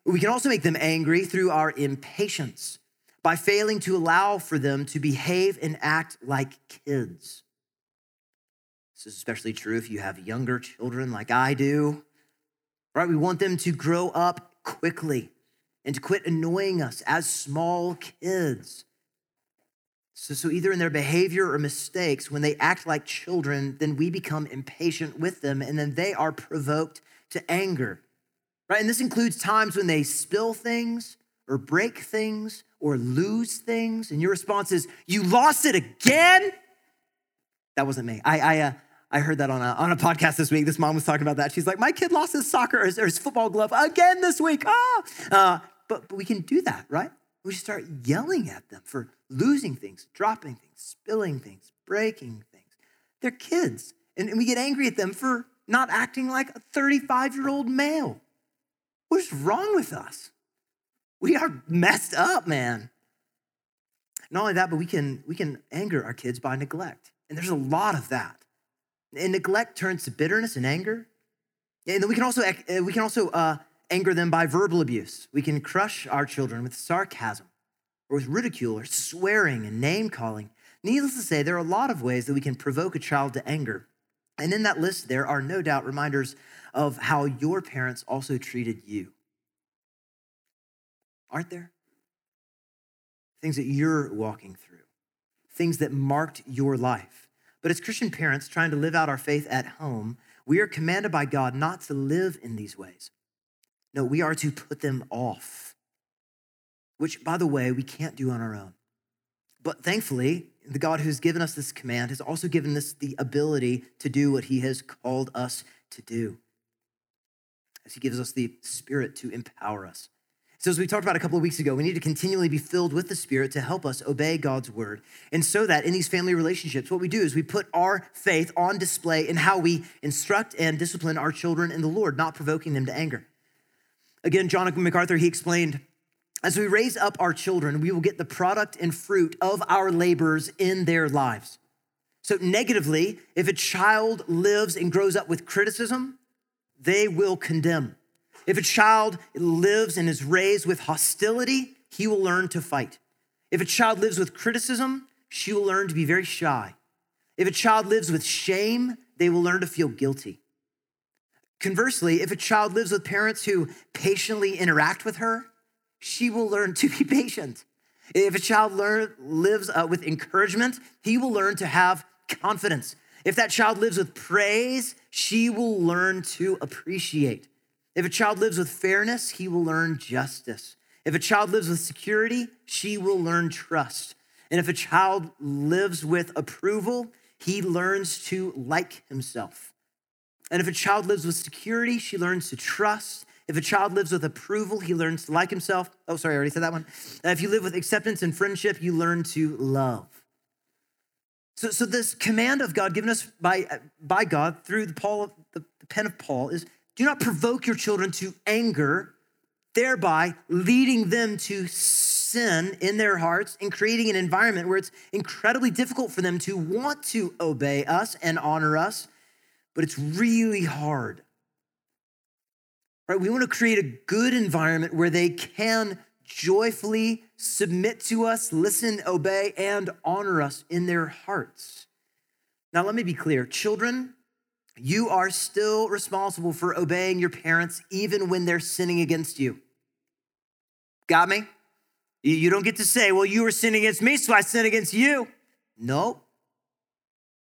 We can also make them angry through our impatience by failing to allow for them to behave and act like kids. This is especially true if you have younger children like I do. Right? We want them to grow up quickly and to quit annoying us as small kids. So, so either in their behavior or mistakes, when they act like children, then we become impatient with them, and then they are provoked to anger. Right? And this includes times when they spill things or break things or lose things, and your response is, You lost it again? That wasn't me. I, I, uh, I heard that on a, on a podcast this week. This mom was talking about that. She's like, My kid lost his soccer or his, or his football glove again this week. Ah! Uh, but, but we can do that, right? We start yelling at them for losing things, dropping things, spilling things, breaking things. They're kids. And, and we get angry at them for not acting like a 35 year old male. What is wrong with us? We are messed up, man. Not only that, but we can, we can anger our kids by neglect. And there's a lot of that. And neglect turns to bitterness and anger. And then we can also, we can also uh, anger them by verbal abuse. We can crush our children with sarcasm or with ridicule or swearing and name calling. Needless to say, there are a lot of ways that we can provoke a child to anger. And in that list, there are no doubt reminders of how your parents also treated you. Aren't there? Things that you're walking through, things that marked your life. But as Christian parents trying to live out our faith at home, we are commanded by God not to live in these ways. No, we are to put them off, which, by the way, we can't do on our own. But thankfully, the God who's given us this command has also given us the ability to do what he has called us to do, as he gives us the Spirit to empower us. So, as we talked about a couple of weeks ago, we need to continually be filled with the Spirit to help us obey God's word. And so that in these family relationships, what we do is we put our faith on display in how we instruct and discipline our children in the Lord, not provoking them to anger. Again, John MacArthur, he explained as we raise up our children, we will get the product and fruit of our labors in their lives. So, negatively, if a child lives and grows up with criticism, they will condemn. If a child lives and is raised with hostility, he will learn to fight. If a child lives with criticism, she will learn to be very shy. If a child lives with shame, they will learn to feel guilty. Conversely, if a child lives with parents who patiently interact with her, she will learn to be patient. If a child learn, lives uh, with encouragement, he will learn to have confidence. If that child lives with praise, she will learn to appreciate. If a child lives with fairness, he will learn justice. If a child lives with security, she will learn trust. And if a child lives with approval, he learns to like himself. And if a child lives with security, she learns to trust. If a child lives with approval, he learns to like himself. Oh, sorry, I already said that one. Uh, if you live with acceptance and friendship, you learn to love. So, so this command of God given us by, by God through the, Paul, the, the pen of Paul is do not provoke your children to anger, thereby leading them to sin in their hearts and creating an environment where it's incredibly difficult for them to want to obey us and honor us, but it's really hard. Right? We want to create a good environment where they can joyfully submit to us, listen, obey, and honor us in their hearts. Now, let me be clear children, you are still responsible for obeying your parents even when they're sinning against you. Got me? You don't get to say, well, you were sinning against me, so I sin against you. No.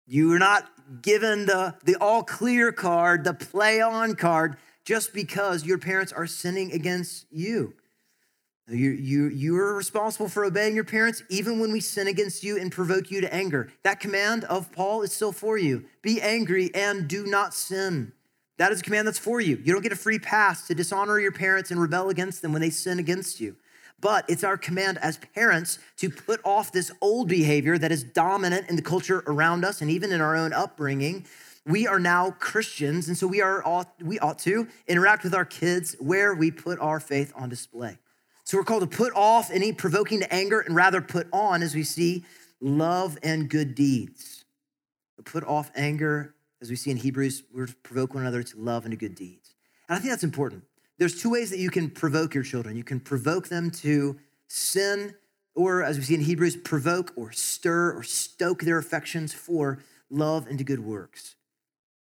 You are not given the, the all clear card, the play on card just because your parents are sinning against you. You, you, you are responsible for obeying your parents even when we sin against you and provoke you to anger. That command of Paul is still for you. Be angry and do not sin. That is a command that's for you. You don't get a free pass to dishonor your parents and rebel against them when they sin against you. But it's our command as parents to put off this old behavior that is dominant in the culture around us and even in our own upbringing we are now Christians, and so we are ought, we ought to interact with our kids where we put our faith on display. So we're called to put off any provoking to anger and rather put on, as we see, love and good deeds. Put off anger, as we see in Hebrews, we're to provoke one another to love and to good deeds. And I think that's important. There's two ways that you can provoke your children. You can provoke them to sin, or as we see in Hebrews, provoke or stir or stoke their affections for love and to good works.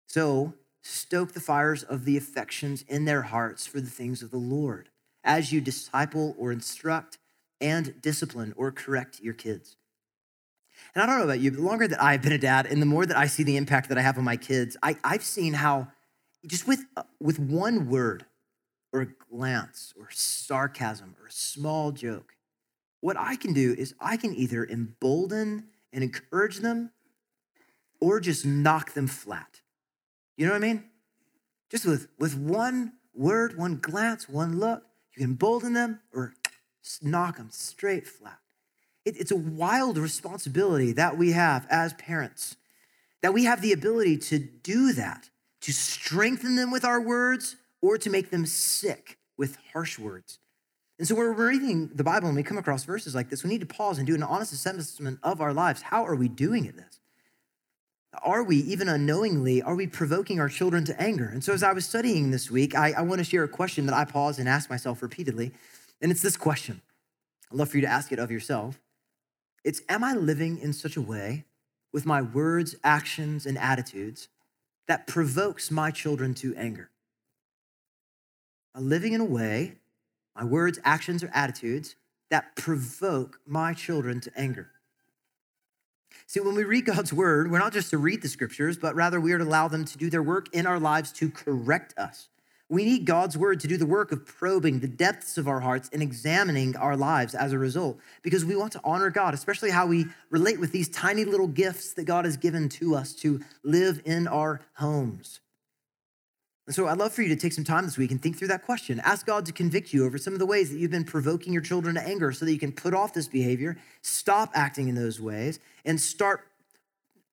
So stoke the fires of the affections in their hearts for the things of the Lord as you disciple or instruct and discipline or correct your kids. And I don't know about you, but the longer that I've been a dad and the more that I see the impact that I have on my kids, I, I've seen how just with, with one word or a glance or sarcasm or a small joke, what I can do is I can either embolden and encourage them or just knock them flat. You know what I mean? Just with, with one word, one glance, one look, you can embolden them or knock them straight flat. It, it's a wild responsibility that we have as parents, that we have the ability to do that, to strengthen them with our words or to make them sick with harsh words. And so, when we're reading the Bible and we come across verses like this, we need to pause and do an honest assessment of our lives. How are we doing at this? Are we, even unknowingly, are we provoking our children to anger? And so, as I was studying this week, I, I want to share a question that I pause and ask myself repeatedly. And it's this question I'd love for you to ask it of yourself. It's Am I living in such a way with my words, actions, and attitudes that provokes my children to anger? Living in a way my words, actions, or attitudes that provoke my children to anger. See, when we read God's word, we're not just to read the scriptures, but rather we are to allow them to do their work in our lives to correct us. We need God's word to do the work of probing the depths of our hearts and examining our lives as a result, because we want to honor God, especially how we relate with these tiny little gifts that God has given to us to live in our homes. And so I'd love for you to take some time this week and think through that question. Ask God to convict you over some of the ways that you've been provoking your children to anger so that you can put off this behavior, stop acting in those ways, and start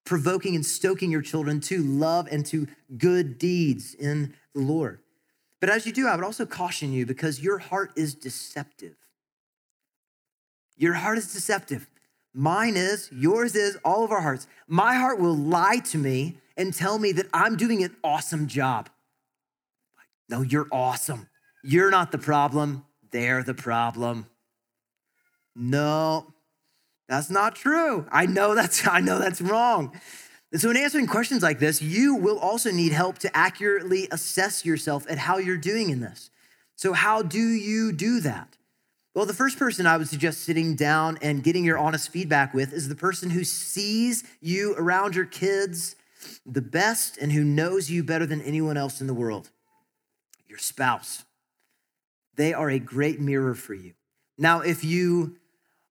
provoking and stoking your children to love and to good deeds in the Lord. But as you do, I would also caution you because your heart is deceptive. Your heart is deceptive. Mine is, yours is, all of our hearts. My heart will lie to me and tell me that I'm doing an awesome job. No, you're awesome. You're not the problem. They're the problem. No, that's not true. I know that's I know that's wrong. And so in answering questions like this, you will also need help to accurately assess yourself at how you're doing in this. So how do you do that? Well, the first person I would suggest sitting down and getting your honest feedback with is the person who sees you around your kids the best and who knows you better than anyone else in the world your spouse. They are a great mirror for you. Now, if you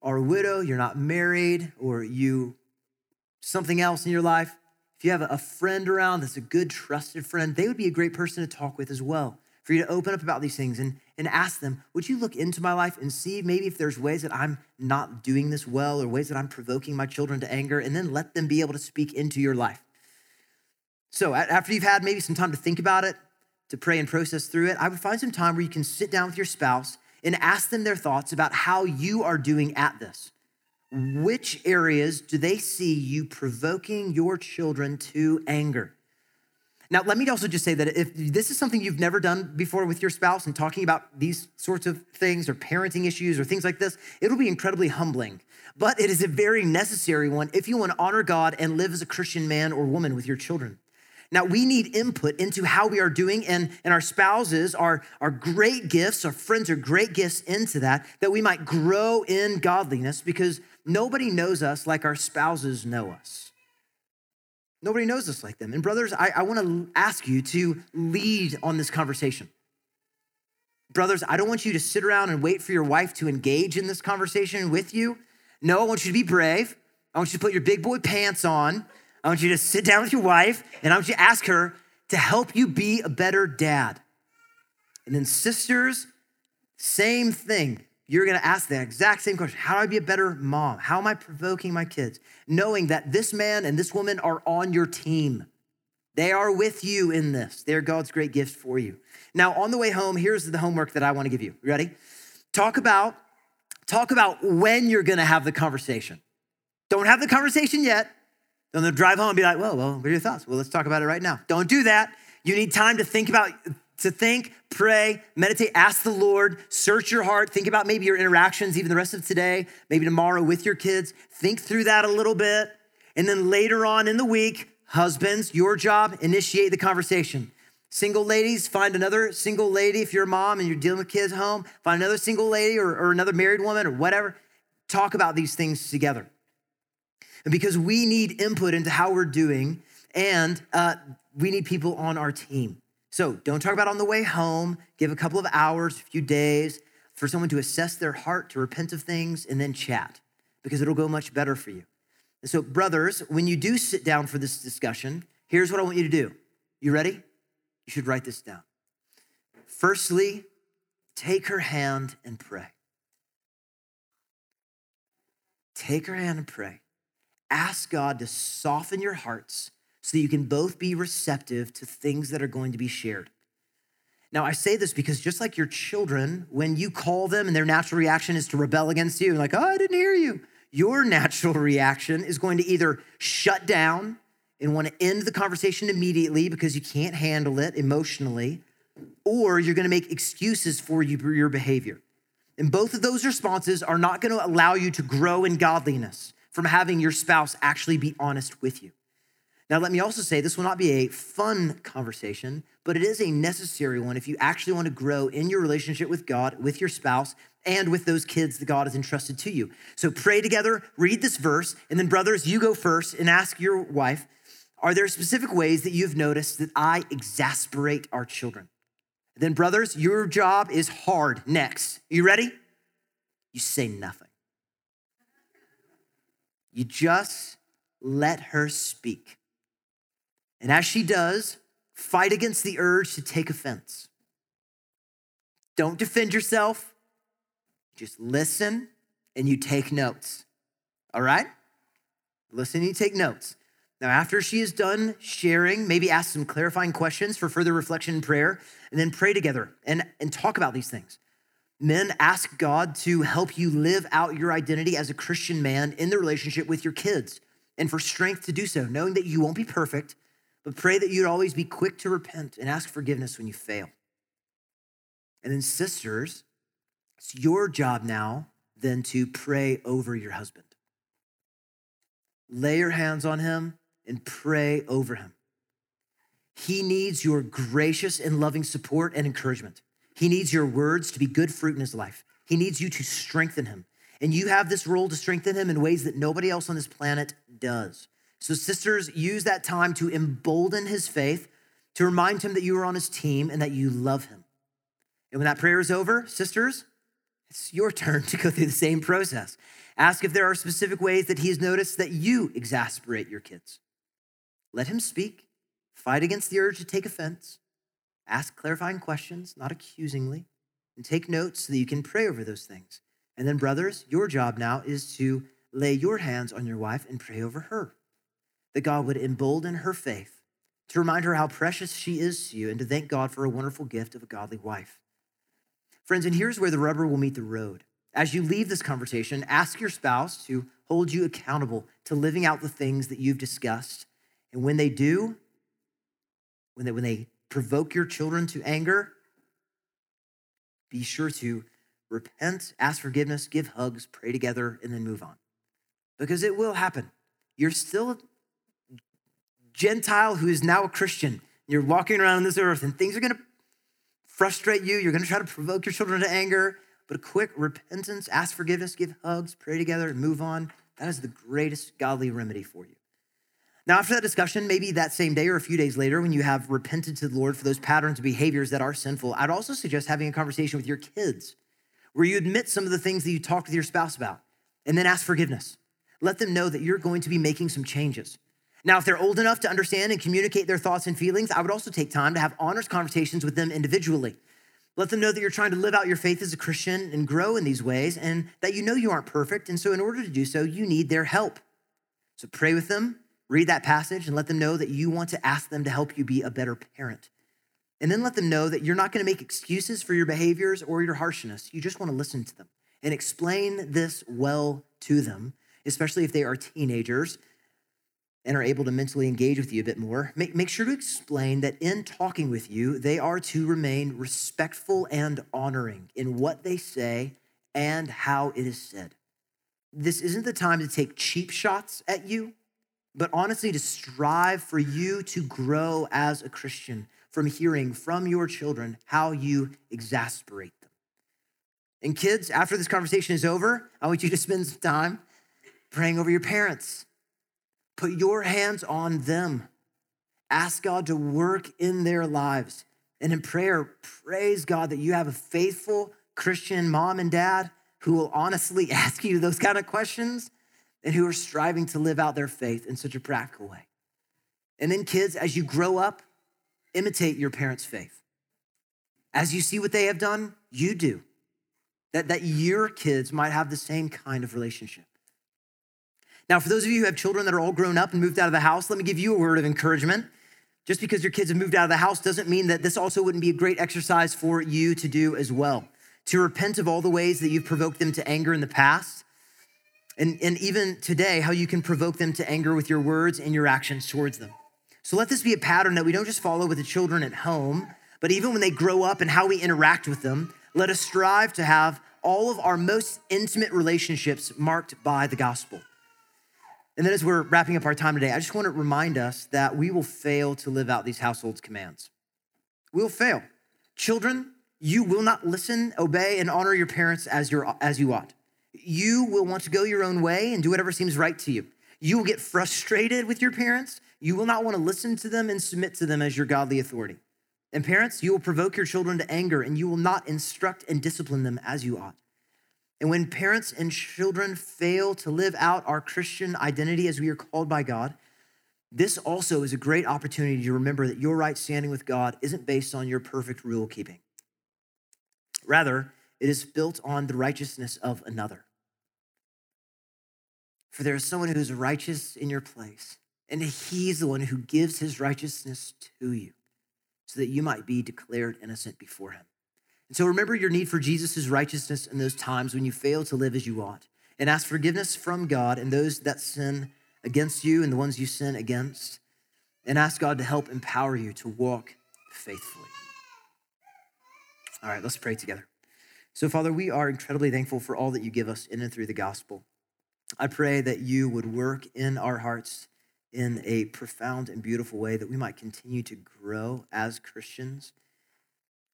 are a widow, you're not married, or you something else in your life, if you have a friend around that's a good, trusted friend, they would be a great person to talk with as well. For you to open up about these things and, and ask them, would you look into my life and see maybe if there's ways that I'm not doing this well or ways that I'm provoking my children to anger, and then let them be able to speak into your life. So, after you've had maybe some time to think about it, to pray and process through it, I would find some time where you can sit down with your spouse and ask them their thoughts about how you are doing at this. Which areas do they see you provoking your children to anger? Now, let me also just say that if this is something you've never done before with your spouse and talking about these sorts of things or parenting issues or things like this, it'll be incredibly humbling. But it is a very necessary one if you want to honor God and live as a Christian man or woman with your children. Now, we need input into how we are doing, and, and our spouses are, are great gifts, our friends are great gifts into that, that we might grow in godliness because nobody knows us like our spouses know us. Nobody knows us like them. And, brothers, I, I want to ask you to lead on this conversation. Brothers, I don't want you to sit around and wait for your wife to engage in this conversation with you. No, I want you to be brave. I want you to put your big boy pants on I want you to sit down with your wife and I want you to ask her to help you be a better dad. And then, sisters, same thing. You're gonna ask that exact same question How do I be a better mom? How am I provoking my kids? Knowing that this man and this woman are on your team. They are with you in this. They're God's great gift for you. Now, on the way home, here's the homework that I wanna give you. Ready? Talk about, talk about when you're gonna have the conversation. Don't have the conversation yet. Then they'll drive home and be like, well, well, what are your thoughts? Well, let's talk about it right now. Don't do that. You need time to think about, to think, pray, meditate, ask the Lord, search your heart, think about maybe your interactions, even the rest of today, maybe tomorrow with your kids. Think through that a little bit. And then later on in the week, husbands, your job, initiate the conversation. Single ladies, find another single lady if you're a mom and you're dealing with kids home. Find another single lady or, or another married woman or whatever. Talk about these things together. And because we need input into how we're doing, and uh, we need people on our team. So don't talk about on the way home. Give a couple of hours, a few days for someone to assess their heart, to repent of things, and then chat because it'll go much better for you. And so, brothers, when you do sit down for this discussion, here's what I want you to do. You ready? You should write this down. Firstly, take her hand and pray. Take her hand and pray. Ask God to soften your hearts so that you can both be receptive to things that are going to be shared. Now, I say this because just like your children, when you call them and their natural reaction is to rebel against you, like, oh, I didn't hear you, your natural reaction is going to either shut down and want to end the conversation immediately because you can't handle it emotionally, or you're going to make excuses for your behavior. And both of those responses are not going to allow you to grow in godliness from having your spouse actually be honest with you. Now, let me also say this will not be a fun conversation, but it is a necessary one if you actually want to grow in your relationship with God, with your spouse, and with those kids that God has entrusted to you. So pray together, read this verse, and then, brothers, you go first and ask your wife Are there specific ways that you've noticed that I exasperate our children? Then, brothers, your job is hard next. You ready? You say nothing. You just let her speak. And as she does, fight against the urge to take offense. Don't defend yourself, just listen and you take notes. All right? Listen and you take notes. Now, after she is done sharing, maybe ask some clarifying questions for further reflection and prayer, and then pray together and, and talk about these things. Men, ask God to help you live out your identity as a Christian man in the relationship with your kids and for strength to do so, knowing that you won't be perfect, but pray that you'd always be quick to repent and ask forgiveness when you fail. And then, sisters, it's your job now then to pray over your husband. Lay your hands on him and pray over him. He needs your gracious and loving support and encouragement. He needs your words to be good fruit in his life. He needs you to strengthen him. And you have this role to strengthen him in ways that nobody else on this planet does. So, sisters, use that time to embolden his faith, to remind him that you are on his team and that you love him. And when that prayer is over, sisters, it's your turn to go through the same process. Ask if there are specific ways that he has noticed that you exasperate your kids. Let him speak. Fight against the urge to take offense. Ask clarifying questions, not accusingly, and take notes so that you can pray over those things. And then, brothers, your job now is to lay your hands on your wife and pray over her, that God would embolden her faith, to remind her how precious she is to you, and to thank God for a wonderful gift of a godly wife. Friends, and here's where the rubber will meet the road. As you leave this conversation, ask your spouse to hold you accountable to living out the things that you've discussed. And when they do, when they, when they provoke your children to anger, be sure to repent, ask forgiveness, give hugs, pray together, and then move on. Because it will happen. You're still a Gentile who is now a Christian. You're walking around on this earth, and things are going to frustrate you. You're going to try to provoke your children to anger. But a quick repentance, ask forgiveness, give hugs, pray together, and move on. That is the greatest godly remedy for you. Now, after that discussion, maybe that same day or a few days later, when you have repented to the Lord for those patterns of behaviors that are sinful, I'd also suggest having a conversation with your kids where you admit some of the things that you talked with your spouse about and then ask forgiveness. Let them know that you're going to be making some changes. Now, if they're old enough to understand and communicate their thoughts and feelings, I would also take time to have honest conversations with them individually. Let them know that you're trying to live out your faith as a Christian and grow in these ways and that you know you aren't perfect. And so, in order to do so, you need their help. So, pray with them Read that passage and let them know that you want to ask them to help you be a better parent. And then let them know that you're not going to make excuses for your behaviors or your harshness. You just want to listen to them and explain this well to them, especially if they are teenagers and are able to mentally engage with you a bit more. Make, make sure to explain that in talking with you, they are to remain respectful and honoring in what they say and how it is said. This isn't the time to take cheap shots at you but honestly to strive for you to grow as a Christian from hearing from your children how you exasperate them. And kids, after this conversation is over, I want you to spend some time praying over your parents. Put your hands on them. Ask God to work in their lives. And in prayer, praise God that you have a faithful Christian mom and dad who will honestly ask you those kind of questions and who are striving to live out their faith in such a practical way. And then, kids, as you grow up, imitate your parents' faith. As you see what they have done, you do. That, that your kids might have the same kind of relationship. Now, for those of you who have children that are all grown up and moved out of the house, let me give you a word of encouragement. Just because your kids have moved out of the house doesn't mean that this also wouldn't be a great exercise for you to do as well. To repent of all the ways that you've provoked them to anger in the past, and, and even today, how you can provoke them to anger with your words and your actions towards them. So let this be a pattern that we don't just follow with the children at home, but even when they grow up and how we interact with them, let us strive to have all of our most intimate relationships marked by the gospel. And then as we're wrapping up our time today, I just want to remind us that we will fail to live out these households' commands. We'll fail. Children, you will not listen, obey, and honor your parents as, your, as you ought. You will want to go your own way and do whatever seems right to you. You will get frustrated with your parents. You will not want to listen to them and submit to them as your godly authority. And parents, you will provoke your children to anger and you will not instruct and discipline them as you ought. And when parents and children fail to live out our Christian identity as we are called by God, this also is a great opportunity to remember that your right standing with God isn't based on your perfect rule keeping. Rather, it is built on the righteousness of another. For there is someone who is righteous in your place, and he's the one who gives his righteousness to you so that you might be declared innocent before him. And so remember your need for Jesus' righteousness in those times when you fail to live as you ought, and ask forgiveness from God and those that sin against you and the ones you sin against, and ask God to help empower you to walk faithfully. All right, let's pray together. So, Father, we are incredibly thankful for all that you give us in and through the gospel. I pray that you would work in our hearts in a profound and beautiful way, that we might continue to grow as Christians.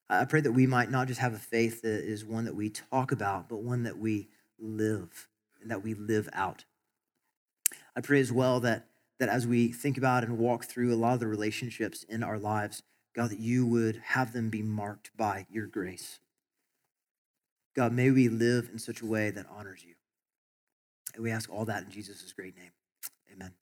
I pray that we might not just have a faith that is one that we talk about, but one that we live and that we live out. I pray as well that, that as we think about and walk through a lot of the relationships in our lives, God, that you would have them be marked by your grace. God, may we live in such a way that honors you. And we ask all that in Jesus' great name. Amen.